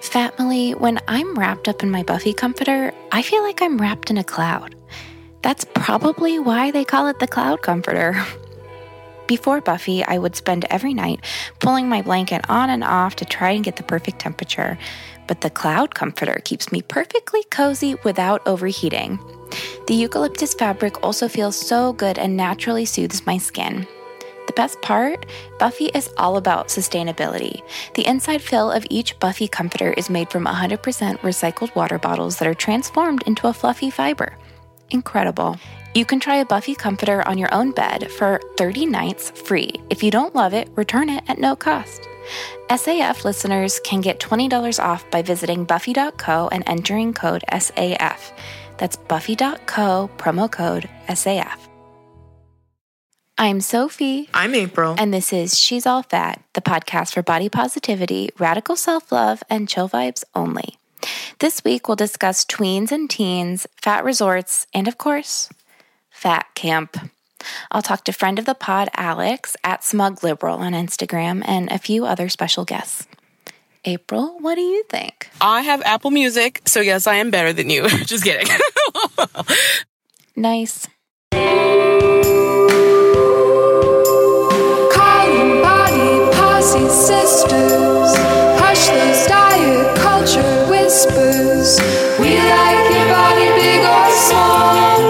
Family, when I'm wrapped up in my Buffy comforter, I feel like I'm wrapped in a cloud. That's probably why they call it the cloud comforter. Before Buffy, I would spend every night pulling my blanket on and off to try and get the perfect temperature, but the cloud comforter keeps me perfectly cozy without overheating. The eucalyptus fabric also feels so good and naturally soothes my skin. The best part? Buffy is all about sustainability. The inside fill of each Buffy comforter is made from 100% recycled water bottles that are transformed into a fluffy fiber. Incredible. You can try a Buffy comforter on your own bed for 30 nights free. If you don't love it, return it at no cost. SAF listeners can get $20 off by visiting buffy.co and entering code SAF. That's buffy.co, promo code SAF. I'm Sophie. I'm April. And this is She's All Fat, the podcast for body positivity, radical self love, and chill vibes only. This week, we'll discuss tweens and teens, fat resorts, and of course, fat camp. I'll talk to friend of the pod, Alex, at Smug Liberal on Instagram, and a few other special guests. April, what do you think? I have Apple Music, so yes, I am better than you. Just kidding. nice. Body sisters. Hush those diet culture whispers. We like your body big or small.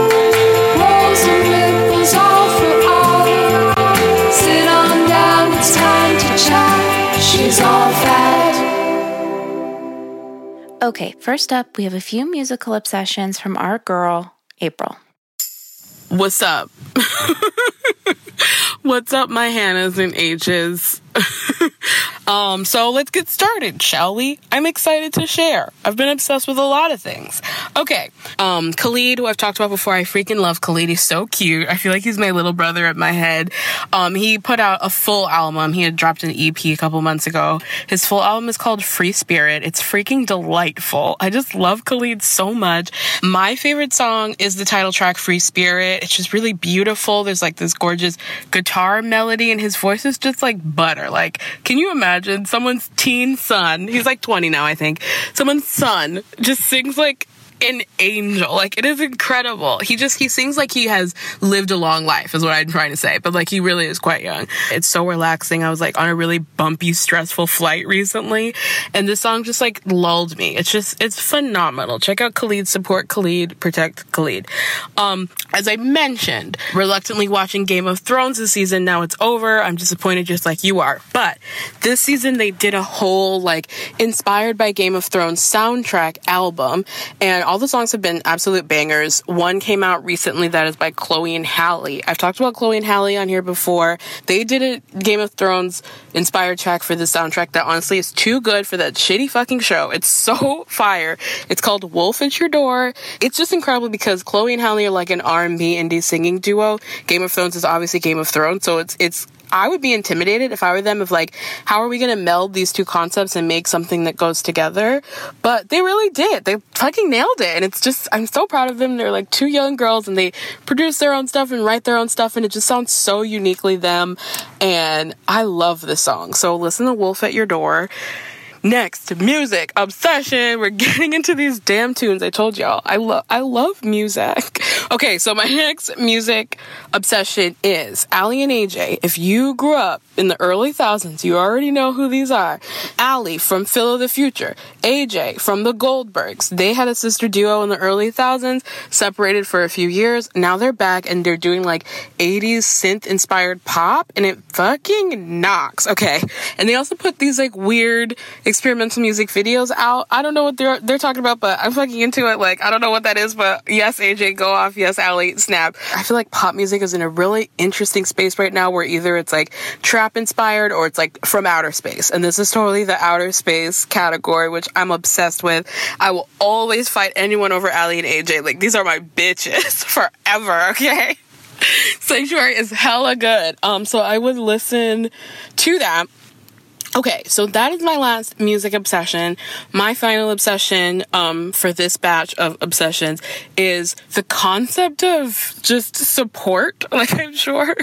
Rolls and ripples all for all. Sit on down, it's time to chat. She's all fat. Okay, first up, we have a few musical obsessions from our girl, April. What's up? What's up, my Hannahs and H's? Um, so let's get started, shall we? I'm excited to share. I've been obsessed with a lot of things. Okay, um, Khalid, who I've talked about before, I freaking love Khalid. He's so cute. I feel like he's my little brother at my head. Um, he put out a full album. He had dropped an EP a couple months ago. His full album is called Free Spirit. It's freaking delightful. I just love Khalid so much. My favorite song is the title track, Free Spirit. It's just really beautiful. There's like this gorgeous guitar melody, and his voice is just like butter. Like, can you imagine someone's teen son? He's like 20 now, I think. Someone's son just sings like an angel. Like it is incredible. He just he sings like he has lived a long life is what I'm trying to say. But like he really is quite young. It's so relaxing. I was like on a really bumpy, stressful flight recently, and this song just like lulled me. It's just it's phenomenal. Check out Khalid, support Khalid, protect Khalid. Um, as I mentioned, reluctantly watching Game of Thrones this season. Now it's over. I'm disappointed just like you are. But this season they did a whole like inspired by Game of Thrones soundtrack album and all the songs have been absolute bangers. One came out recently that is by Chloe and Halle. I've talked about Chloe and Halle on here before. They did a Game of Thrones inspired track for the soundtrack that honestly is too good for that shitty fucking show. It's so fire. It's called Wolf at Your Door. It's just incredible because Chloe and Halle are like an R&B indie singing duo. Game of Thrones is obviously Game of Thrones, so it's it's I would be intimidated if I were them of like, how are we going to meld these two concepts and make something that goes together? But they really did. They fucking nailed it. And it's just, I'm so proud of them. They're like two young girls and they produce their own stuff and write their own stuff. And it just sounds so uniquely them. And I love this song. So listen to Wolf at Your Door. Next, music obsession. We're getting into these damn tunes. I told y'all. I love I love music. Okay, so my next music obsession is Aly and AJ. If you grew up in the early thousands, you already know who these are. Aly from Phil of the Future, AJ from the Goldbergs. They had a sister duo in the early thousands, separated for a few years. Now they're back and they're doing like 80s synth inspired pop and it fucking knocks. Okay. And they also put these like weird experimental music videos out. I don't know what they're they're talking about, but I'm fucking into it. Like I don't know what that is, but yes, AJ, go off. Yes, Aly, snap. I feel like pop music is in a really interesting space right now, where either it's like trap inspired or it's like from outer space, and this is totally the outer space category, which I'm obsessed with. I will always fight anyone over Aly and AJ. Like these are my bitches forever. Okay. Sanctuary is hella good. Um, so I would listen to that. Okay, so that is my last music obsession. My final obsession um, for this batch of obsessions is the concept of just support. Like, I'm sure,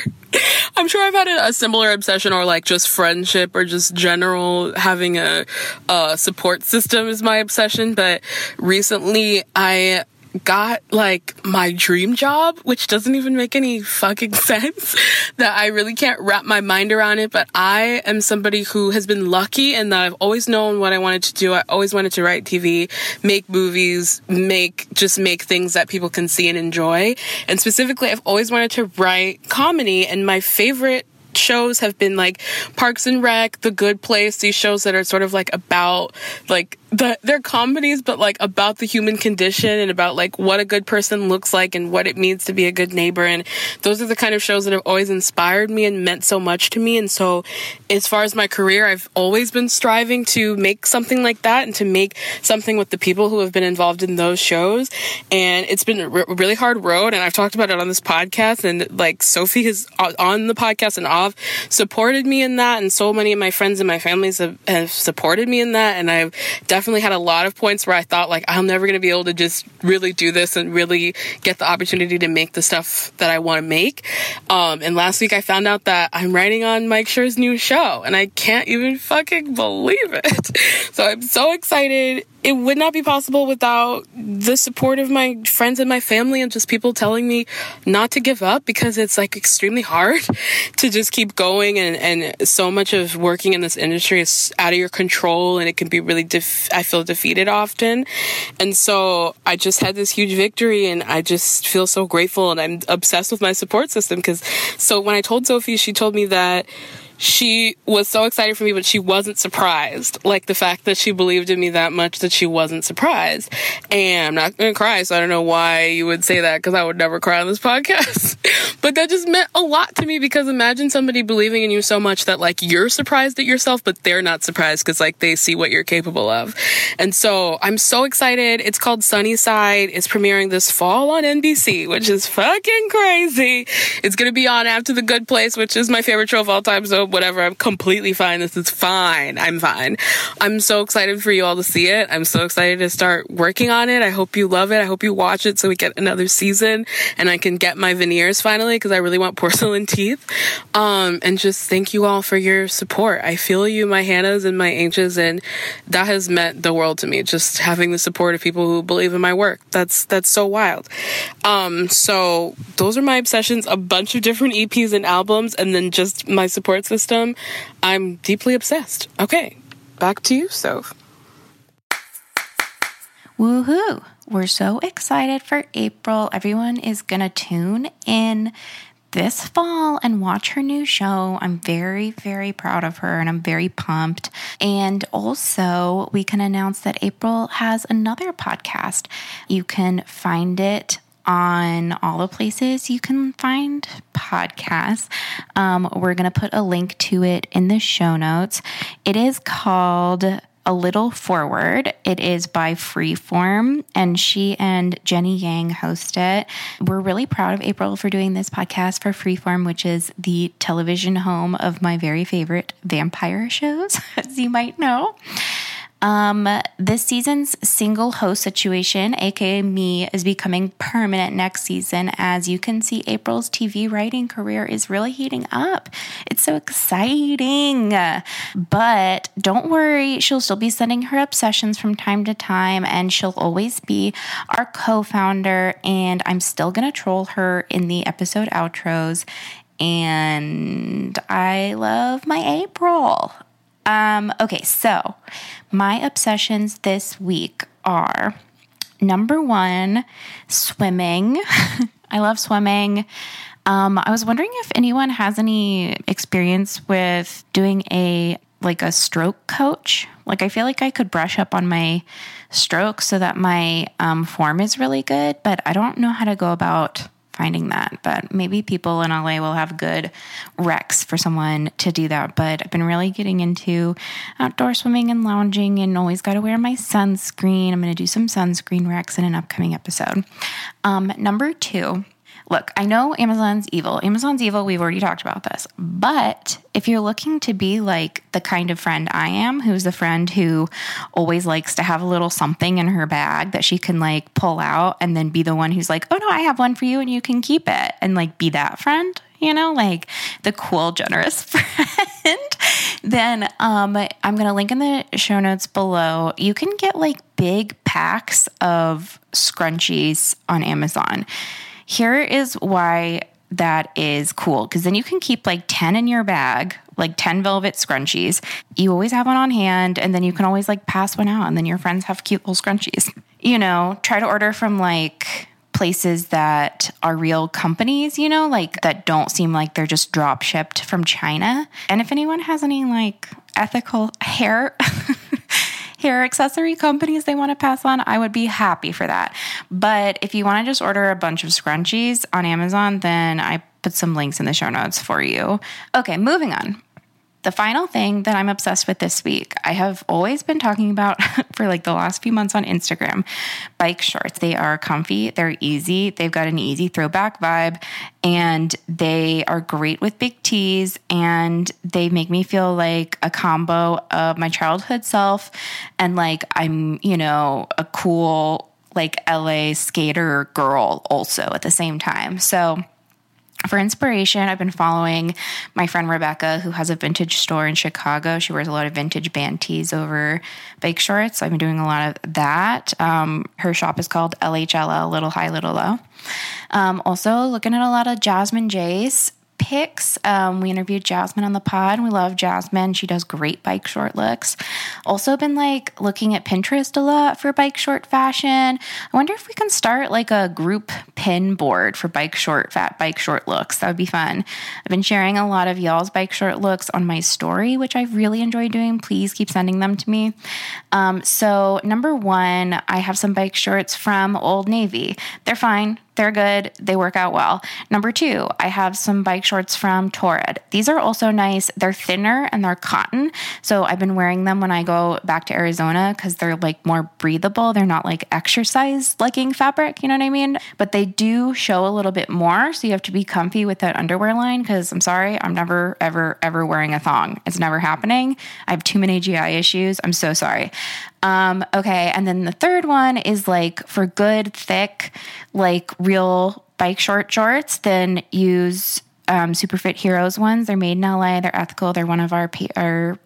I'm sure I've had a, a similar obsession or like just friendship or just general having a, a support system is my obsession. But recently, I got like my dream job, which doesn't even make any fucking sense that I really can't wrap my mind around it. But I am somebody who has been lucky and that I've always known what I wanted to do. I always wanted to write TV, make movies, make, just make things that people can see and enjoy. And specifically, I've always wanted to write comedy and my favorite shows have been like Parks and Rec, The Good Place, these shows that are sort of like about like the, they're comedies, but like about the human condition and about like what a good person looks like and what it means to be a good neighbor. And those are the kind of shows that have always inspired me and meant so much to me. And so, as far as my career, I've always been striving to make something like that and to make something with the people who have been involved in those shows. And it's been a really hard road. And I've talked about it on this podcast. And like Sophie has uh, on the podcast and off supported me in that. And so many of my friends and my families have, have supported me in that. And I've definitely had a lot of points where I thought like I'm never going to be able to just really do this and really get the opportunity to make the stuff that I want to make. Um, and last week I found out that I'm writing on Mike Schur's new show and I can't even fucking believe it. so I'm so excited it would not be possible without the support of my friends and my family and just people telling me not to give up because it's like extremely hard to just keep going and, and so much of working in this industry is out of your control and it can be really def- I feel defeated often. And so I just had this huge victory and I just feel so grateful and I'm obsessed with my support system because so when I told Sophie she told me that she was so excited for me, but she wasn't surprised. Like the fact that she believed in me that much that she wasn't surprised. And I'm not gonna cry, so I don't know why you would say that because I would never cry on this podcast. but that just meant a lot to me because imagine somebody believing in you so much that like you're surprised at yourself, but they're not surprised because like they see what you're capable of. And so I'm so excited. It's called Sunnyside. It's premiering this fall on NBC, which is fucking crazy. It's gonna be on after The Good Place, which is my favorite show of all time. So whatever. I'm completely fine. This is fine. I'm fine. I'm so excited for you all to see it. I'm so excited to start working on it. I hope you love it. I hope you watch it so we get another season and I can get my veneers finally because I really want porcelain teeth. Um, and just thank you all for your support. I feel you, my Hannahs and my Anches, and that has meant the world to me. Just having the support of people who believe in my work. That's, that's so wild. Um, so those are my obsessions, a bunch of different EPs and albums, and then just my support system system. I'm deeply obsessed. Okay, back to you, Soph. Woohoo! We're so excited for April. Everyone is going to tune in this fall and watch her new show. I'm very, very proud of her and I'm very pumped. And also, we can announce that April has another podcast. You can find it on all the places you can find podcasts. Um, we're going to put a link to it in the show notes. It is called a Little Forward. It is by Freeform, and she and Jenny Yang host it. We're really proud of April for doing this podcast for Freeform, which is the television home of my very favorite vampire shows, as you might know. Um, this season's single host situation, aka me, is becoming permanent next season. As you can see, April's TV writing career is really heating up. It's so exciting. But don't worry, she'll still be sending her obsessions from time to time, and she'll always be our co founder. And I'm still going to troll her in the episode outros. And I love my April. Um, okay, so my obsessions this week are number one, swimming. I love swimming. Um, I was wondering if anyone has any experience with doing a like a stroke coach. Like I feel like I could brush up on my stroke so that my um, form is really good, but I don't know how to go about finding that. But maybe people in LA will have good recs for someone to do that. But I've been really getting into outdoor swimming and lounging and always got to wear my sunscreen. I'm going to do some sunscreen recs in an upcoming episode. Um, number two, Look, I know Amazon's evil. Amazon's evil. We've already talked about this. But if you're looking to be like the kind of friend I am, who's the friend who always likes to have a little something in her bag that she can like pull out and then be the one who's like, oh no, I have one for you and you can keep it and like be that friend, you know, like the cool, generous friend, then um, I'm going to link in the show notes below. You can get like big packs of scrunchies on Amazon. Here is why that is cool because then you can keep like 10 in your bag, like 10 velvet scrunchies. You always have one on hand, and then you can always like pass one out, and then your friends have cute little scrunchies. You know, try to order from like places that are real companies, you know, like that don't seem like they're just drop shipped from China. And if anyone has any like ethical hair, hair accessory companies they want to pass on, I would be happy for that. But if you want to just order a bunch of scrunchies on Amazon, then I put some links in the show notes for you. Okay, moving on. The final thing that I'm obsessed with this week, I have always been talking about for like the last few months on Instagram bike shorts. They are comfy, they're easy, they've got an easy throwback vibe, and they are great with big tees. And they make me feel like a combo of my childhood self and like I'm, you know, a cool, like LA skater girl also at the same time. So, for inspiration, I've been following my friend Rebecca, who has a vintage store in Chicago. She wears a lot of vintage band tees over bike shorts. I've been doing a lot of that. Um, her shop is called LHLL, Little High, Little Low. Um, also, looking at a lot of Jasmine Jace picks. Um, we interviewed Jasmine on the pod. We love Jasmine. She does great bike short looks. Also, been like looking at Pinterest a lot for bike short fashion. I wonder if we can start like a group pin board for bike short, fat bike short looks. That would be fun. I've been sharing a lot of y'all's bike short looks on my story, which I really enjoy doing. Please keep sending them to me. Um, so, number one, I have some bike shorts from Old Navy. They're fine. They're good. They work out well. Number two, I have some bike shorts from Torrid. These are also nice. They're thinner and they're cotton. So I've been wearing them when I go back to Arizona because they're like more breathable. They're not like exercise legging fabric, you know what I mean? But they do show a little bit more. So you have to be comfy with that underwear line because I'm sorry, I'm never, ever, ever wearing a thong. It's never happening. I have too many GI issues. I'm so sorry. Um, okay. And then the third one is like for good, thick, like real bike short shorts, then use um, Superfit Heroes ones. They're made in LA. They're ethical. They're one of our pa- our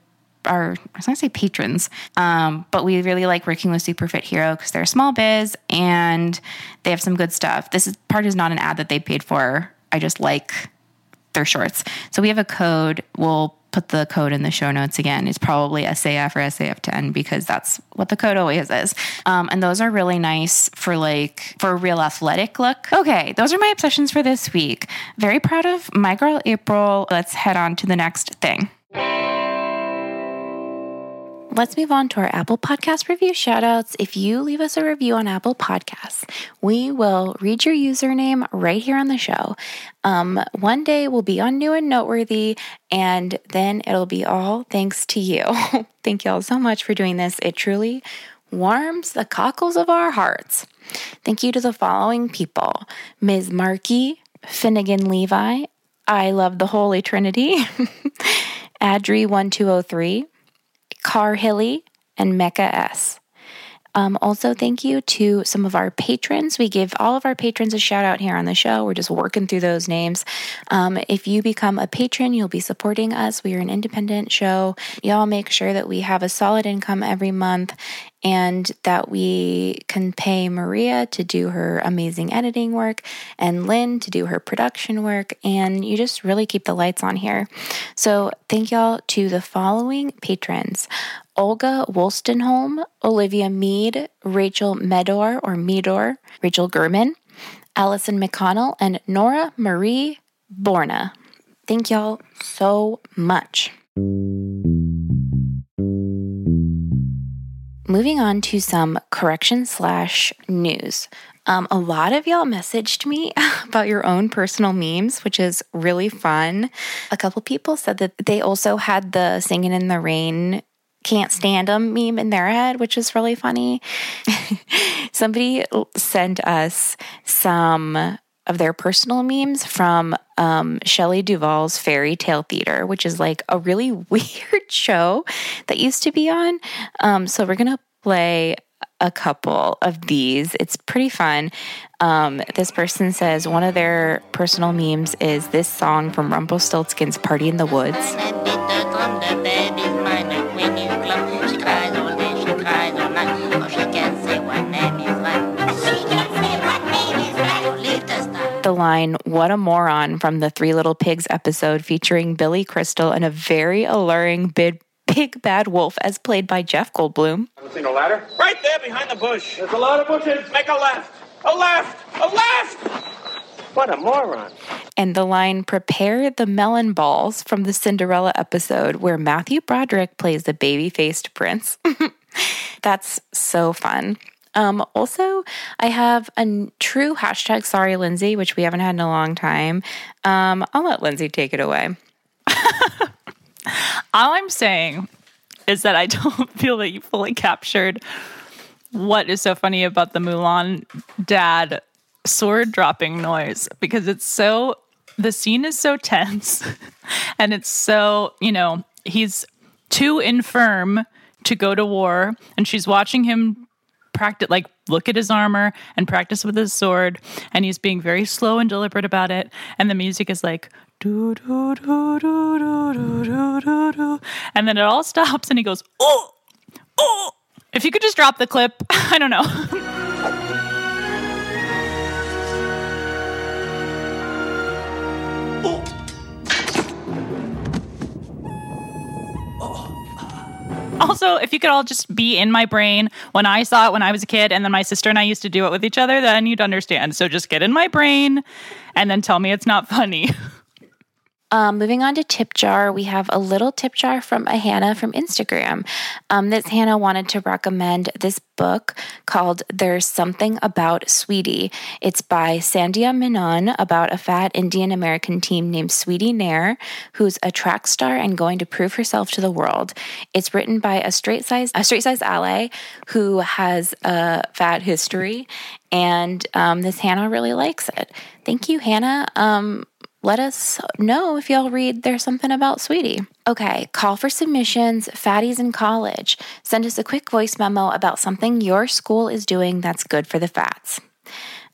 our I was gonna say patrons, um, but we really like working with Superfit Hero because they're a small biz and they have some good stuff. This is part is not an ad that they paid for. I just like their shorts. So we have a code. We'll put the code in the show notes again. It's probably SAF or SAF10 because that's what the code always is. Um, and those are really nice for like for a real athletic look. Okay, those are my obsessions for this week. Very proud of my girl April. Let's head on to the next thing. Let's move on to our Apple Podcast review shoutouts. If you leave us a review on Apple Podcasts, we will read your username right here on the show. Um, one day we'll be on New and Noteworthy, and then it'll be all thanks to you. Thank you all so much for doing this. It truly warms the cockles of our hearts. Thank you to the following people Ms. Markey, Finnegan Levi, I love the Holy Trinity, Adri1203. Car Hilly, and Mecca S. Um, also, thank you to some of our patrons. We give all of our patrons a shout out here on the show. We're just working through those names. Um, if you become a patron, you'll be supporting us. We are an independent show. Y'all make sure that we have a solid income every month and that we can pay Maria to do her amazing editing work and Lynn to do her production work. And you just really keep the lights on here. So, thank y'all to the following patrons Olga Wolstenholm, Olivia Mead, Rachel Medor or Medor, Rachel Gurman, Allison McConnell, and Nora Marie Borna. Thank y'all so much. Moving on to some correction slash news. Um, a lot of y'all messaged me about your own personal memes, which is really fun. A couple people said that they also had the singing in the rain can't stand them meme in their head, which is really funny. Somebody sent us some of their personal memes from um, Shelley Duvall's Faerie Tale Theatre, which is like a really weird show that used to be on. Um, so we're to play a couple of these. It's pretty fun. Um, this person says one of their personal memes is this song from Rumpelstiltskin's Party in the Woods. The line, What a Moron from the Three Little Pigs episode featuring Billy Crystal and a very alluring big, big bad wolf as played by Jeff Goldblum. Seen a ladder? Right there behind the bush. There's a lot of bushes. Make a left. A left. A left. What a moron. and the line Prepare the Melon Balls from the Cinderella episode where Matthew Broderick plays the baby faced prince. That's so fun. Um, also, I have a true hashtag sorry, Lindsay, which we haven't had in a long time. Um, I'll let Lindsay take it away. All I'm saying is that I don't feel that you fully captured what is so funny about the Mulan dad sword dropping noise because it's so the scene is so tense and it's so, you know, he's too infirm to go to war and she's watching him practice like look at his armor and practice with his sword and he's being very slow and deliberate about it and the music is like do do do do do do do do and then it all stops and he goes oh oh. If you could just drop the clip i don't know Also, if you could all just be in my brain when I saw it when I was a kid, and then my sister and I used to do it with each other, then you'd understand. So just get in my brain and then tell me it's not funny. Um, moving on to tip jar, we have a little tip jar from a Hannah from Instagram. Um, this Hannah wanted to recommend this book called There's Something About Sweetie. It's by Sandhya Menon about a fat Indian American team named Sweetie Nair, who's a track star and going to prove herself to the world. It's written by a straight size a straight size ally who has a fat history, and um, this Hannah really likes it. Thank you, Hannah. Um, let us know if y'all read There's Something About Sweetie. Okay, call for submissions, fatties in college. Send us a quick voice memo about something your school is doing that's good for the fats.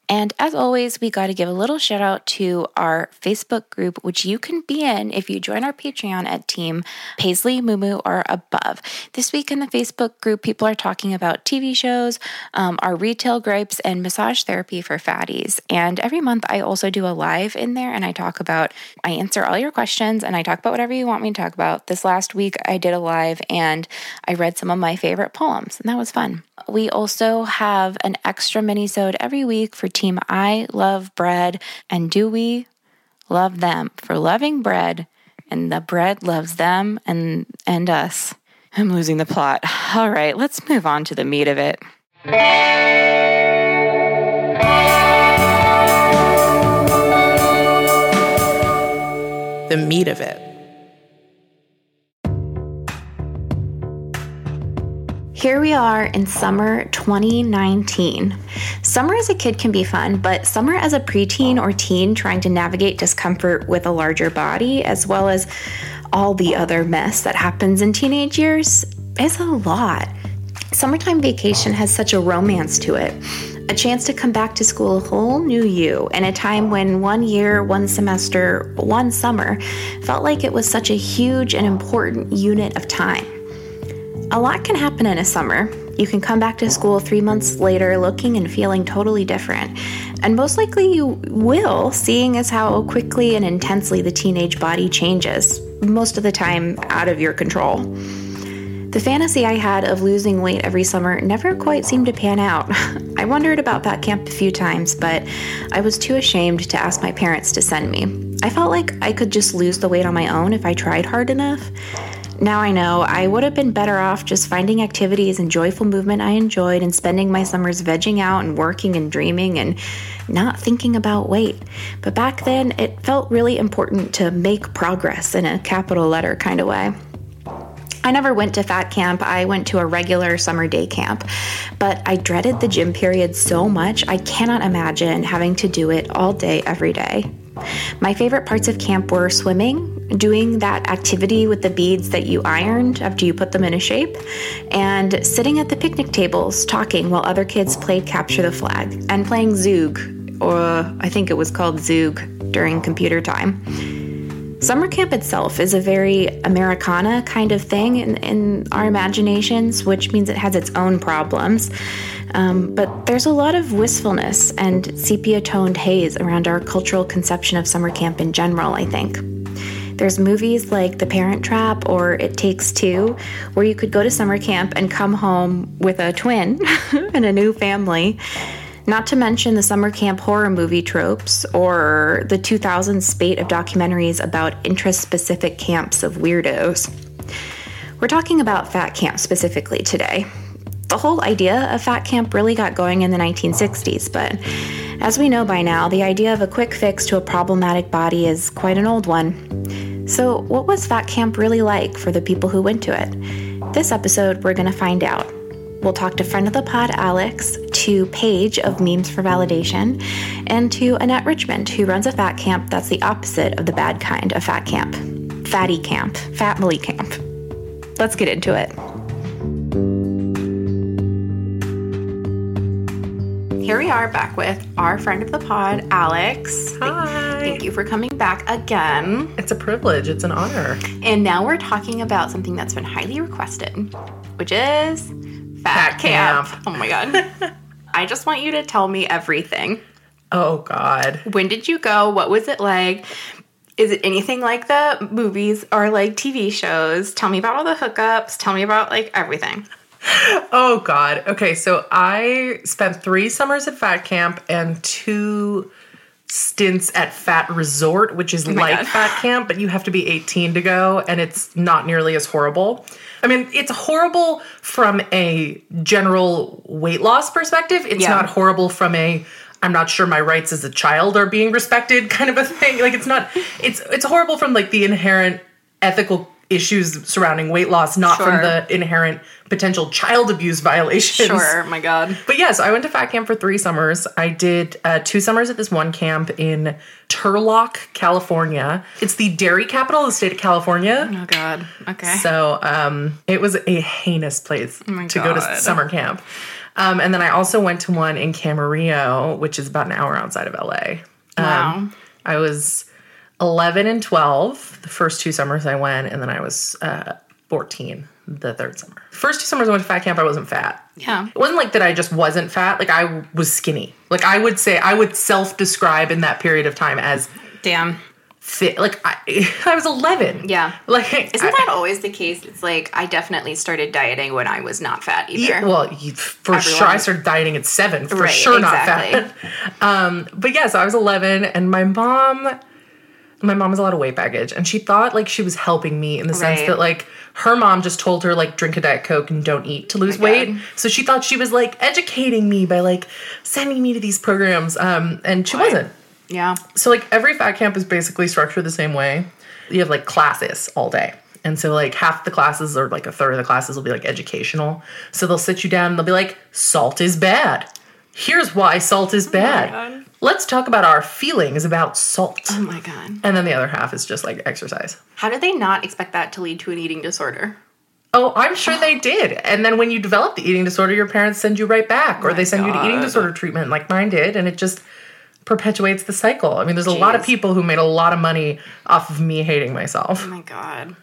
And as always, we got to give a little shout out to our Facebook group, which you can be in if you join our Patreon at Team Paisley, Mumu, or above. This week in the Facebook group, people are talking about TV shows, um, our retail gripes, and massage therapy for fatties. And every month, I also do a live in there and I talk about, I answer all your questions and I talk about whatever you want me to talk about. This last week, I did a live and I read some of my favorite poems, and that was fun. We also have an extra mini-sode every week for Team I Love Bread. And do we love them for loving bread? And the bread loves them and, and us. I'm losing the plot. All right, let's move on to the meat of it. the meat of it. Here we are in summer 2019. Summer as a kid can be fun, but summer as a preteen or teen trying to navigate discomfort with a larger body, as well as all the other mess that happens in teenage years, is a lot. Summertime vacation has such a romance to it. A chance to come back to school a whole new you, in a time when one year, one semester, one summer felt like it was such a huge and important unit of time. A lot can happen in a summer. You can come back to school three months later looking and feeling totally different. And most likely you will, seeing as how quickly and intensely the teenage body changes, most of the time out of your control. The fantasy I had of losing weight every summer never quite seemed to pan out. I wondered about that camp a few times, but I was too ashamed to ask my parents to send me. I felt like I could just lose the weight on my own if I tried hard enough. Now I know I would have been better off just finding activities and joyful movement I enjoyed and spending my summers vegging out and working and dreaming and not thinking about weight. But back then, it felt really important to make progress in a capital letter kind of way. I never went to fat camp. I went to a regular summer day camp, but I dreaded the gym period so much. I cannot imagine having to do it all day, every day. My favorite parts of camp were swimming, doing that activity with the beads that you ironed after you put them in a shape, and sitting at the picnic tables talking while other kids played capture the flag and playing Zoog, or I think it was called Zoog during computer time. Summer camp itself is a very Americana kind of thing in, in our imaginations, which means it has its own problems. Um, but there's a lot of wistfulness and sepia toned haze around our cultural conception of summer camp in general, I think. There's movies like The Parent Trap or It Takes Two, where you could go to summer camp and come home with a twin and a new family. Not to mention the summer camp horror movie tropes or the 2000s spate of documentaries about interest specific camps of weirdos. We're talking about fat camp specifically today. The whole idea of fat camp really got going in the 1960s, but as we know by now, the idea of a quick fix to a problematic body is quite an old one. So, what was fat camp really like for the people who went to it? This episode, we're going to find out. We'll talk to friend of the pod Alex, to Paige of Memes for Validation, and to Annette Richmond, who runs a fat camp that's the opposite of the bad kind of fat camp fatty camp, family camp. Let's get into it. Here we are back with our friend of the pod, Alex. Hi. Thank you for coming back again. It's a privilege. It's an honor. And now we're talking about something that's been highly requested, which is fat, Fat camp. camp. Oh my god. I just want you to tell me everything. Oh God. When did you go? What was it like? Is it anything like the movies or like TV shows? Tell me about all the hookups. Tell me about like everything. Oh God. Okay, so I spent three summers at Fat Camp and two stints at Fat Resort, which is oh like God. Fat Camp, but you have to be 18 to go, and it's not nearly as horrible. I mean, it's horrible from a general weight loss perspective. It's Yeah. not horrible from a I'm not sure my rights as a child are being respected kind of a thing. Like it's not it's it's horrible from like the inherent ethical issues surrounding weight loss, not Sure. from the inherent potential child abuse violations. Sure, my god. But yeah, so I went to fat camp for three summers. I did uh, two summers at this one camp in Turlock, California. It's the dairy capital of the state of California. Oh god. Okay. So um, it was a heinous place Oh to go to summer camp. Um, and then I also went to one in Camarillo, which is about an hour outside of LA. wow. Um, I was 11 and 12 the first two summers I went, and then I was uh, 14 the third summer. First two summers I went to fat camp, I wasn't fat. yeah. It wasn't like that I just wasn't fat. Like I was skinny. Like I would say, I would self describe in that period of time as Damn. fit. Like I, I was 11. Yeah. Like, Isn't I- that always the case? It's like I definitely started dieting when I was not fat either. Yeah, well, you, for Everyone- sure. I started dieting at seven. For Right, sure, exactly. not fat. um, but yeah, so I was 11, and my mom, my mom has a lot of weight baggage, and she thought like she was helping me in the sense that like her mom just told her like drink a diet coke and don't eat to lose my weight. God. So she thought she was like educating me by like sending me to these programs, um, and she wasn't. yeah. So like every fat camp is basically structured the same way. You have like classes all day. And so like half the classes or like a third of the classes will be like educational. So they'll sit you down and they'll be like, salt is bad. Here's why salt is bad. God. Let's talk about our feelings about salt. Oh my god. And then the other half is just like exercise. How did they not expect that to lead to an eating disorder? Oh, I'm sure they did. And then when you develop the eating disorder, your parents send you right back or oh my they send you to eating disorder treatment like mine did. And it just perpetuates the cycle. I mean, there's a lot of people who made a lot of money off of me hating myself. Oh my god.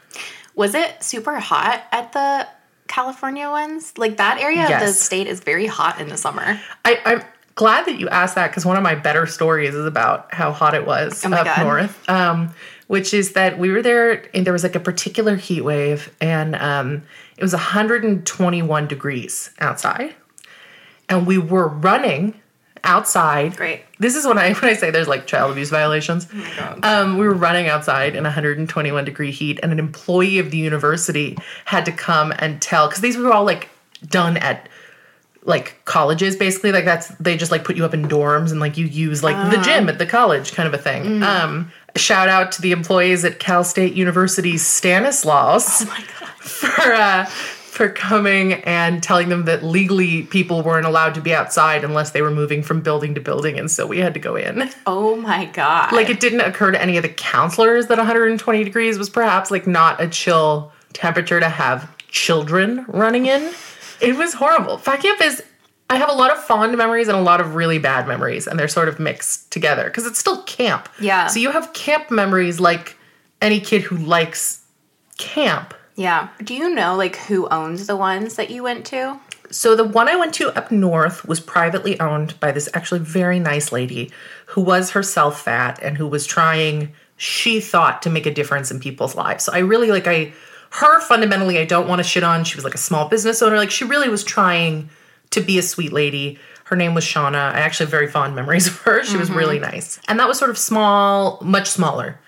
Was it super hot at the California ones? Like that area of the state is very hot in the summer. I, I'm glad that you asked that because one of my better stories is about how hot it was Oh up God. north. Um, which is that we were there and there was like a particular heat wave and um, it was 121 degrees outside. And we were running outside. Great. This is when I when I say there's like child abuse violations. oh Um, we were running outside in 121 degree heat, and an employee of the university had to come and tell because these were all like done at like colleges basically like that's they just like put you up in dorms and like you use like the gym at the college kind of a thing. Um shout out to the employees at cal state university stanislaus for uh for coming and telling them that legally people weren't allowed to be outside unless they were moving from building to building and so we had to go in. Oh my god. like it didn't occur to any of the counselors that 120 degrees was perhaps like not a chill temperature to have children running in. It was horrible. Fat camp is I have a lot of fond memories and a lot of really bad memories and they're sort of mixed together because it's still camp. Yeah. So you have camp memories like any kid who likes camp. yeah. Do you know like who owns the ones that you went to? So the one I went to up north was privately owned by this actually very nice lady who was herself fat and who was trying she thought to make a difference in people's lives. So I really like I her fundamentally I don't want to shit on. She was like a small business owner. Like she really was trying to be a sweet lady. Her name was Shauna. I actually have very fond memories of her. She was mm-hmm. really nice. And that was sort of small, much smaller.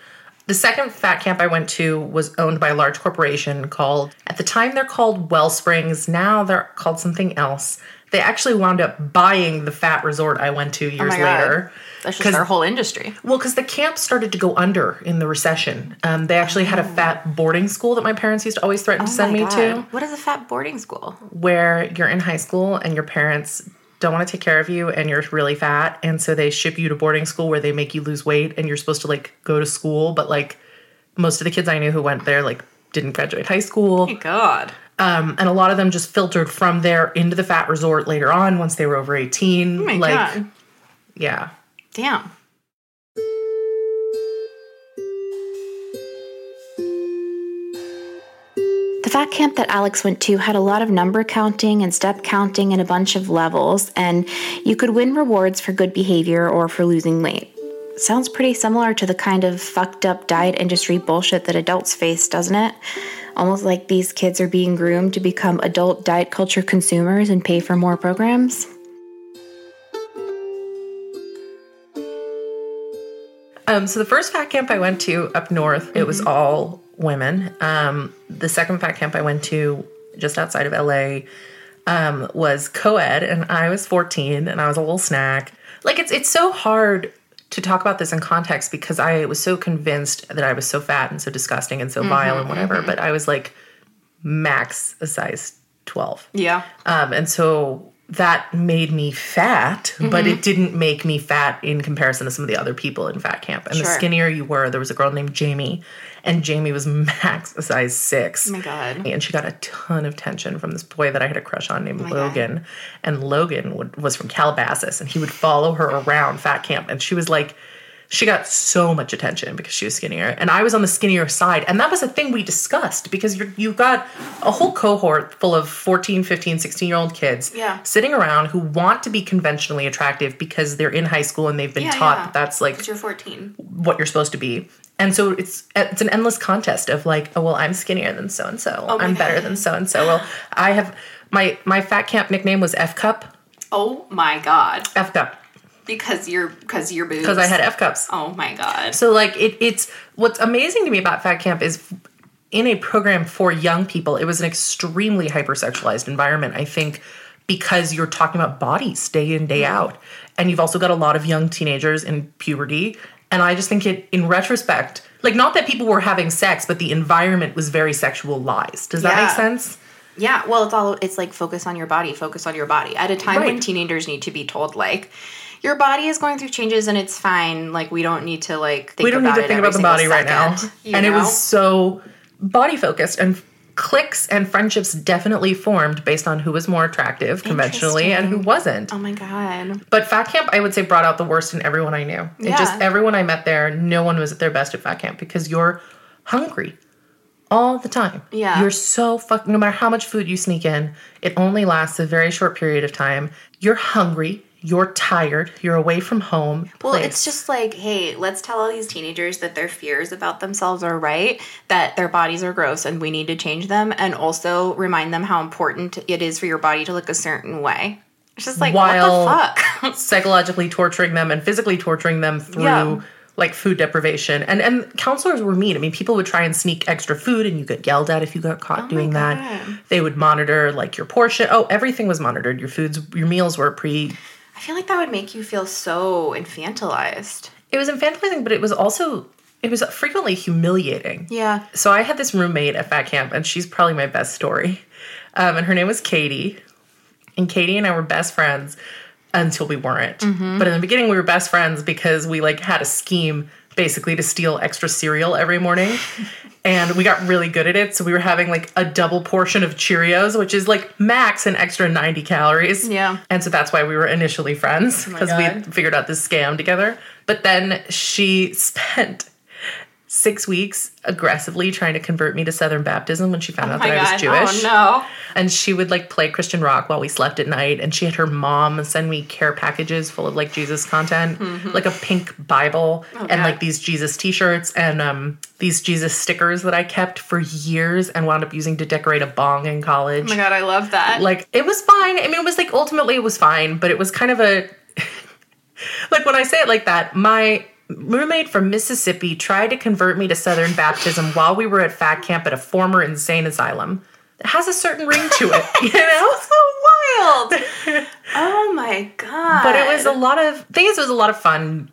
The second fat camp I went to was owned by a large corporation called, at the time they're called Wellsprings. Now they're called something else. They actually wound up buying the fat resort I went to oh years my God. That's just their whole industry. Well, because the camp started to go under in the recession. Um, they actually had a fat boarding school that my parents used to always threaten to send me to, What is a fat boarding school? where you're in high school and your parents don't want to take care of you and you're really fat. And so they ship you to boarding school where they make you lose weight and you're supposed to like go to school. But like most of the kids I knew who went there, like didn't graduate high school. God. Um, and a lot of them just filtered from there into the fat resort later on once they were over 18. Oh my like, god. yeah. Damn. The fat camp that Alex went to had a lot of number counting and step counting and a bunch of levels, and you could win rewards for good behavior or for losing weight. Sounds pretty similar to the kind of fucked up diet industry bullshit that adults face, doesn't it? Almost like these kids are being groomed to become adult diet culture consumers and pay for more programs. Um, so the first fat camp I went to up north, it was all women. Um, the second fat camp I went to just outside of LA um, was co-ed, and I was 14, and I was a little snack. Like it's it's so hard to talk about this in context because I was so convinced that I was so fat and so disgusting and so vile and whatever, but I was like max a size 12. Yeah. Um, and so that made me fat, but it mm-hmm. didn't make me fat in comparison to some of the other people in fat camp. And the skinnier you were, there was a girl named Jamie, and Jamie was max a size six. Oh my god. And she got a ton of tension from this boy that I had a crush on named oh God. Logan. And Logan would, was from Calabasas, and he would follow her around fat camp. And she was like, she got so much attention because she was skinnier. And I was on the skinnier side. And that was a thing we discussed because you're, you've got a whole cohort full of 14, 15, 16 year old kids Yeah. sitting around who want to be conventionally attractive because they're in high school and they've been Yeah, taught yeah. that that's like you're 14. what you're supposed to be. And so it's it's an endless contest of like, oh well, I'm skinnier than so and so. I'm better than so and so. Well, I have my my fat camp nickname was F cup. Oh my god. F cup Because you're because you're boobs. because I had F cups. Oh my god. So like it, it's what's amazing to me about Fat Camp is in a program for young people, it was an extremely hypersexualized environment. I think because you're talking about bodies day in day mm-hmm. out, and you've also got a lot of young teenagers in puberty. And I just think it, in retrospect, like not that people were having sex, but the environment was very sexualized. Does that Yeah. make sense? Yeah, well, it's all it's like focus on your body, focus on your body. At a time when teenagers need to be told like your body is going through changes and it's fine. Like we don't need to like think we don't need about to it think about the body right now. second, And it was so body focused and cliques and friendships definitely formed based on who was more attractive conventionally and who wasn't. Oh my god. But Fat Camp, I would say, brought out the worst in everyone I knew. It just everyone I met there, no one was at their best at Fat Camp because you're hungry all the time. Yeah. You're so fucking no matter how much food you sneak in, it only lasts a very short period of time. You're hungry, you're tired, you're away from home. Well, Please. it's just like, hey, let's tell all these teenagers that their fears about themselves are right, that their bodies are gross and we need to change them, and also remind them how important it is for your body to look a certain way. It's just like while what the fuck? psychologically torturing them and physically torturing them through Yeah. like food deprivation. And and counselors were mean. I mean, people would try and sneak extra food and you get yelled at if you got caught oh doing that. They would monitor like your portion. Oh, everything was monitored. Your foods, your meals were pre I feel like that would make you feel so infantilized. It was infantilizing, but it was also it was frequently humiliating. Yeah. So I had this roommate at Fat Camp, and she's probably my best story. Um, and her name was Katie. And Katie and I were best friends until we weren't. But in the beginning, we were best friends because we like had a scheme basically to steal extra cereal every morning. and we got really good at it. So we were having like a double portion of Cheerios, which is like max an extra 90 calories. Yeah. And so that's why we were initially friends oh because we figured out this scam together. But then she spent six weeks aggressively trying to convert me to Southern Baptism when she found out that I was Jewish. Oh no. And she would like play Christian rock while we slept at night. And she had her mom send me care packages full of like Jesus content, like a pink Bible and like these Jesus t-shirts and um these Jesus stickers that I kept for years and wound up using to decorate a bong in college. Oh my god, I love that. Like it was fine. I mean, it was like ultimately it was fine, but it was kind of a like when I say it like that, my roommate from Mississippi tried to convert me to Southern Baptism while we were at fat camp at a former insane asylum. It has a certain ring to it, you know? so wild. oh my god. But it was a lot of thing is it was a lot of fun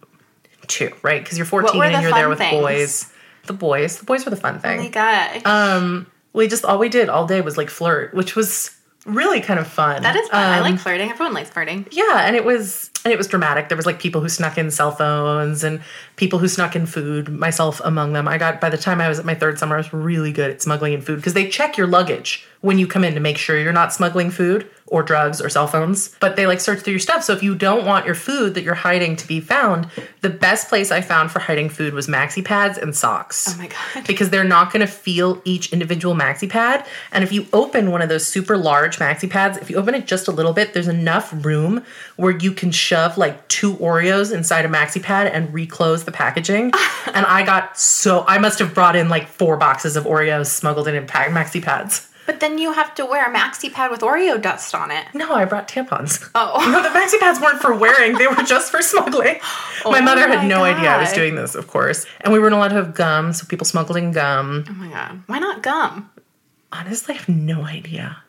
too, right? Because you're 14 were and the you're there with things? boys. The boys. The boys were the fun thing. Oh my god. Um, we just all we did all day was like flirt, which was really kind of fun. that is fun. I Um, like flirting. Everyone likes flirting. Yeah, and it was and it was dramatic. There was like people who snuck in cell phones and people who snuck in food, myself among them. I got by the time I was at my third summer, I was really good at smuggling in food because they check your luggage when you come in to make sure you're not smuggling food or drugs or cell phones. But they like search through your stuff. So if you don't want your food that you're hiding to be found, the best place I found for hiding food was maxi pads and socks. Oh my god. because they're not going to feel each individual maxi pad. And if you open one of those super large maxi pads, if you open it just a little bit, there's enough room where you can shove like two Oreos inside a maxi pad and reclose the packaging. and I got so I must have brought in like four boxes of Oreos smuggled in in pa- maxi pads. But then you have to wear a maxi pad with Oreo dust on it. No, I brought tampons. Oh. No, the maxi pads weren't for wearing; they were just for smuggling. my oh mother my had no idea I was doing this, of course, and we weren't allowed to have gum, so people smuggled in gum. Oh my god. Why not gum? Honestly, I have no idea.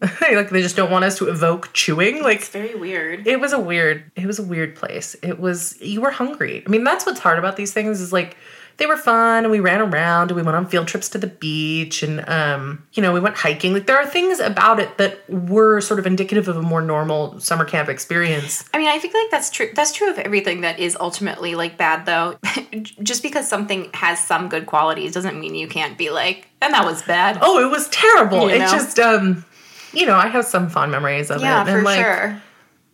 like they just don't want us to evoke chewing. Like It's very weird. it was a weird it was a weird place. It was you were hungry. I mean, that's what's hard about these things is like they were fun and we ran around and we went on field trips to the beach and um you know, we went hiking. Like there are things about it that were sort of indicative of a more normal summer camp experience. I mean, I think like that's true. That's true of everything that is ultimately like bad, though. Just because something has some good qualities doesn't mean you can't be like, and that was bad. Oh, it was terrible. You It know? just um you know, I have some fond memories of yeah, it. for and like sure.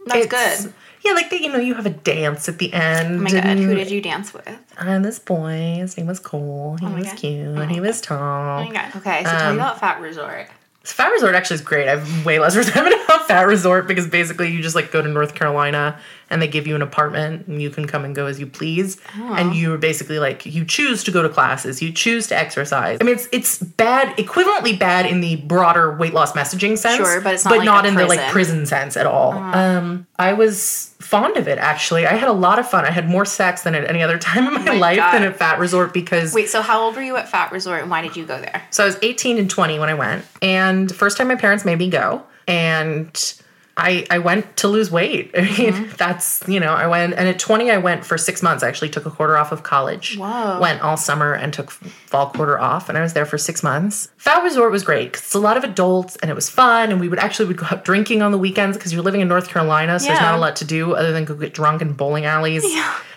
That's good. Yeah, like that. you know, you have a dance at the end. Oh my god, who did you dance with? And this boy, his name was Cole. He oh my was God. cute. Oh he was tall. Oh my god. Okay, so tell me um, about Fat Resort. Fat Resort actually is great. I have way less resentment about Fat Resort because basically you just like go to North Carolina and they give you an apartment and you can come and go as you please. And you're basically like you choose to go to classes, you choose to exercise. I mean it's it's bad, equivalently bad in the broader weight loss messaging sense. Sure, but it's not but like not in the like prison. prison sense at all. Um I was fond of it actually. I had a lot of fun. I had more sex than at any other time in my, my life God. than at Fat Resort because Wait, so how old were you at Fat Resort and why did you go there? so I was 18 and 20 when I went. And first time my parents made me go. And I I went to lose weight. I mean, Mm-hmm. that's, you know, I went and at 20 I went for 6 months. I actually took a quarter off of college. Whoa. Went all summer and took fall quarter off and I was there for 6 months. Fat Resort was great cuz it's a lot of adults and it was fun and we would actually would go out drinking on the weekends because you're living in North Carolina, so there's not a lot to do other than go get drunk in bowling alleys.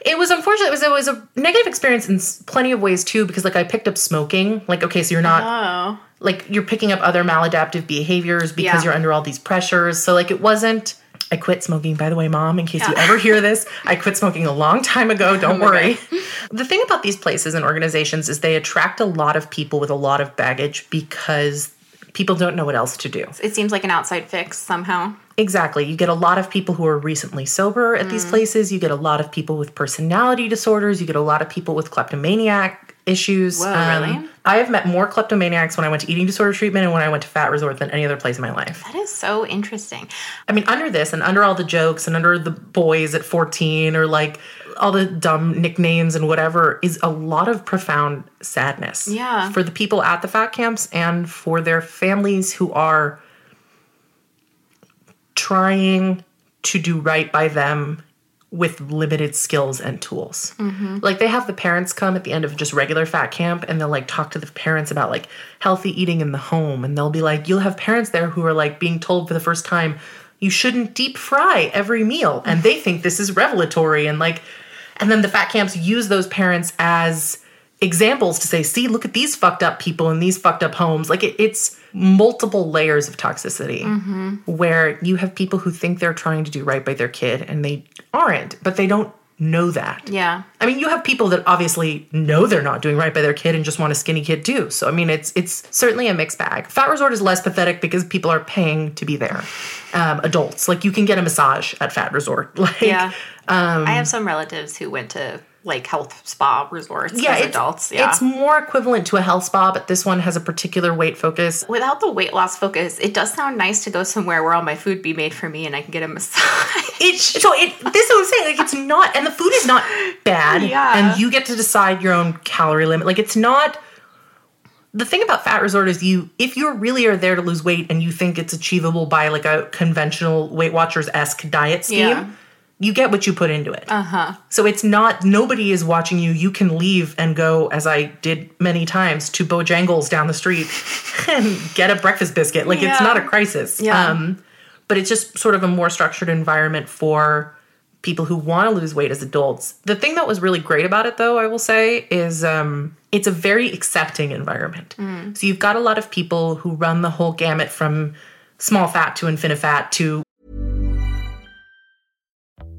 It was unfortunate. It was it was a negative experience in plenty of ways too because like I picked up smoking. Like okay, so you're not Oh. Like you're picking up other maladaptive behaviors because Yeah. you're under all these pressures. So like it wasn't I quit smoking, by the way, mom, in case you ever hear this. I quit smoking a long time ago. Don't oh worry. the thing about these places and organizations is they attract a lot of people with a lot of baggage because people don't know what else to do. It seems like an outside fix somehow. Exactly. You get a lot of people who are recently sober at these mm. places. You get a lot of people with personality disorders. You get a lot of people with kleptomaniac issues. Whoa, Um, really? I have met more kleptomaniacs when I went to eating disorder treatment and when I went to fat resort than any other place in my life. That is so interesting. I mean, under this and under all the jokes and under the boys at 14 or like all the dumb nicknames and whatever is a lot of profound sadness. Yeah. For the people at the fat camps and for their families who are trying to do right by them with limited skills and tools. Mm-hmm. Like they have the parents come at the end of just regular fat camp and they'll like talk to the parents about like healthy eating in the home. And they'll be like you'll have parents there who are like being told for the first time you shouldn't deep fry every meal and they think this is revelatory and like and then the fat camps use those parents as examples to say see look at these fucked up people in these fucked up homes like it, it's multiple layers of toxicity where you have people who think they're trying to do right by their kid and they aren't but they don't know that Yeah. I mean, you have people that obviously know they're not doing right by their kid and just want a skinny kid too. So I mean, it's it's certainly a mixed bag. Fat Resort is less pathetic because people are paying to be there. Um, adults, like you can get a massage at Fat Resort. Like, Yeah. I have some relatives who went to like health spa resorts yeah, as adults. Yeah. it's more equivalent to a health spa, but this one has a particular weight focus. Without the weight loss focus, it does sound nice to go somewhere where all my food be made for me and I can get a massage. It so it this is what I'm saying. Like it's not, and the food is not bad. Yeah. and you get to decide your own calorie limit. Like it's not. The thing about Fat Resort is you, if you really are there to lose weight and you think it's achievable by like a conventional Weight Watchers esque diet scheme, Yeah. You get what you put into it. Uh huh. So it's not nobody is watching you. You can leave and go, as I did many times, to Bojangles down the street and get a breakfast biscuit. Like it's not a crisis. Yeah. Um, but it's just sort of a more structured environment for people who want to lose weight as adults. The thing that was really great about it, though, I will say, is um, it's a very accepting environment. So you've got a lot of people who run the whole gamut from small fat to infinifat to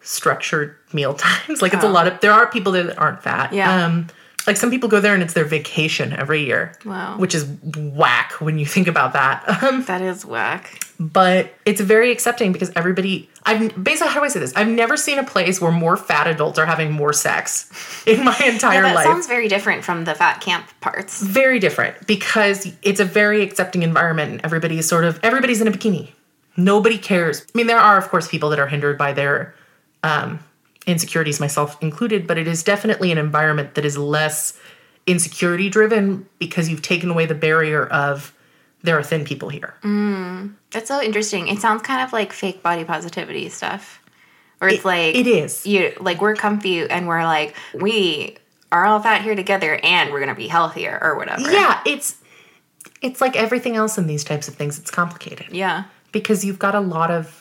structured meal times. Like it's a lot of there are people there that aren't fat. Yeah. Um like some people go there and it's their vacation every year. Wow. Which is whack when you think about that. Um, that is whack. but it's very accepting because everybody I've basically how do I say this? I've never seen a place where more fat adults are having more sex in my entire Yeah, that life. sounds very different from the fat camp parts. very different because it's a very accepting environment and everybody is sort of everybody's in a bikini nobody cares i mean there are of course people that are hindered by their um, insecurities myself included but it is definitely an environment that is less insecurity driven because you've taken away the barrier of there are thin people here That's so interesting. It sounds kind of like fake body positivity stuff. Or it's It- like it is. You like we're comfy and we're like we are all fat here together and we're gonna be healthier or whatever. yeah it's it's like everything else in these types of things it's complicated Yeah. because you've got a lot of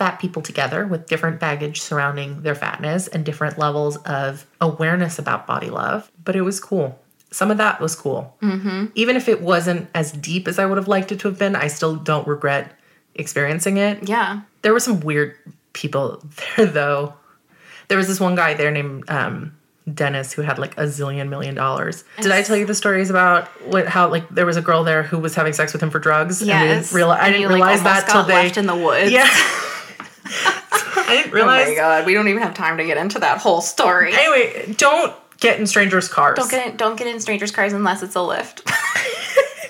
fat people together with different baggage surrounding their fatness and different levels of awareness about body love. But it was cool. Some of that was cool. Mm-hmm. Even if it wasn't as deep as I would have liked it to have been, I still don't regret experiencing it. Yeah. There were some weird people there, though. There was this one guy there named um, Dennis who had like a zillion million dollars. Did I tell you the stories about what how like there was a girl there who was having sex with him for drugs? and we Yes. didn't realize I didn't you, realize almost that till they left in the woods. Yeah. I didn't oh realize. Oh realize. my god, we don't even have time to get into that whole story. Anyway, don't get in strangers' cars. Don't get in, don't get in strangers' cars unless it's a Lyft.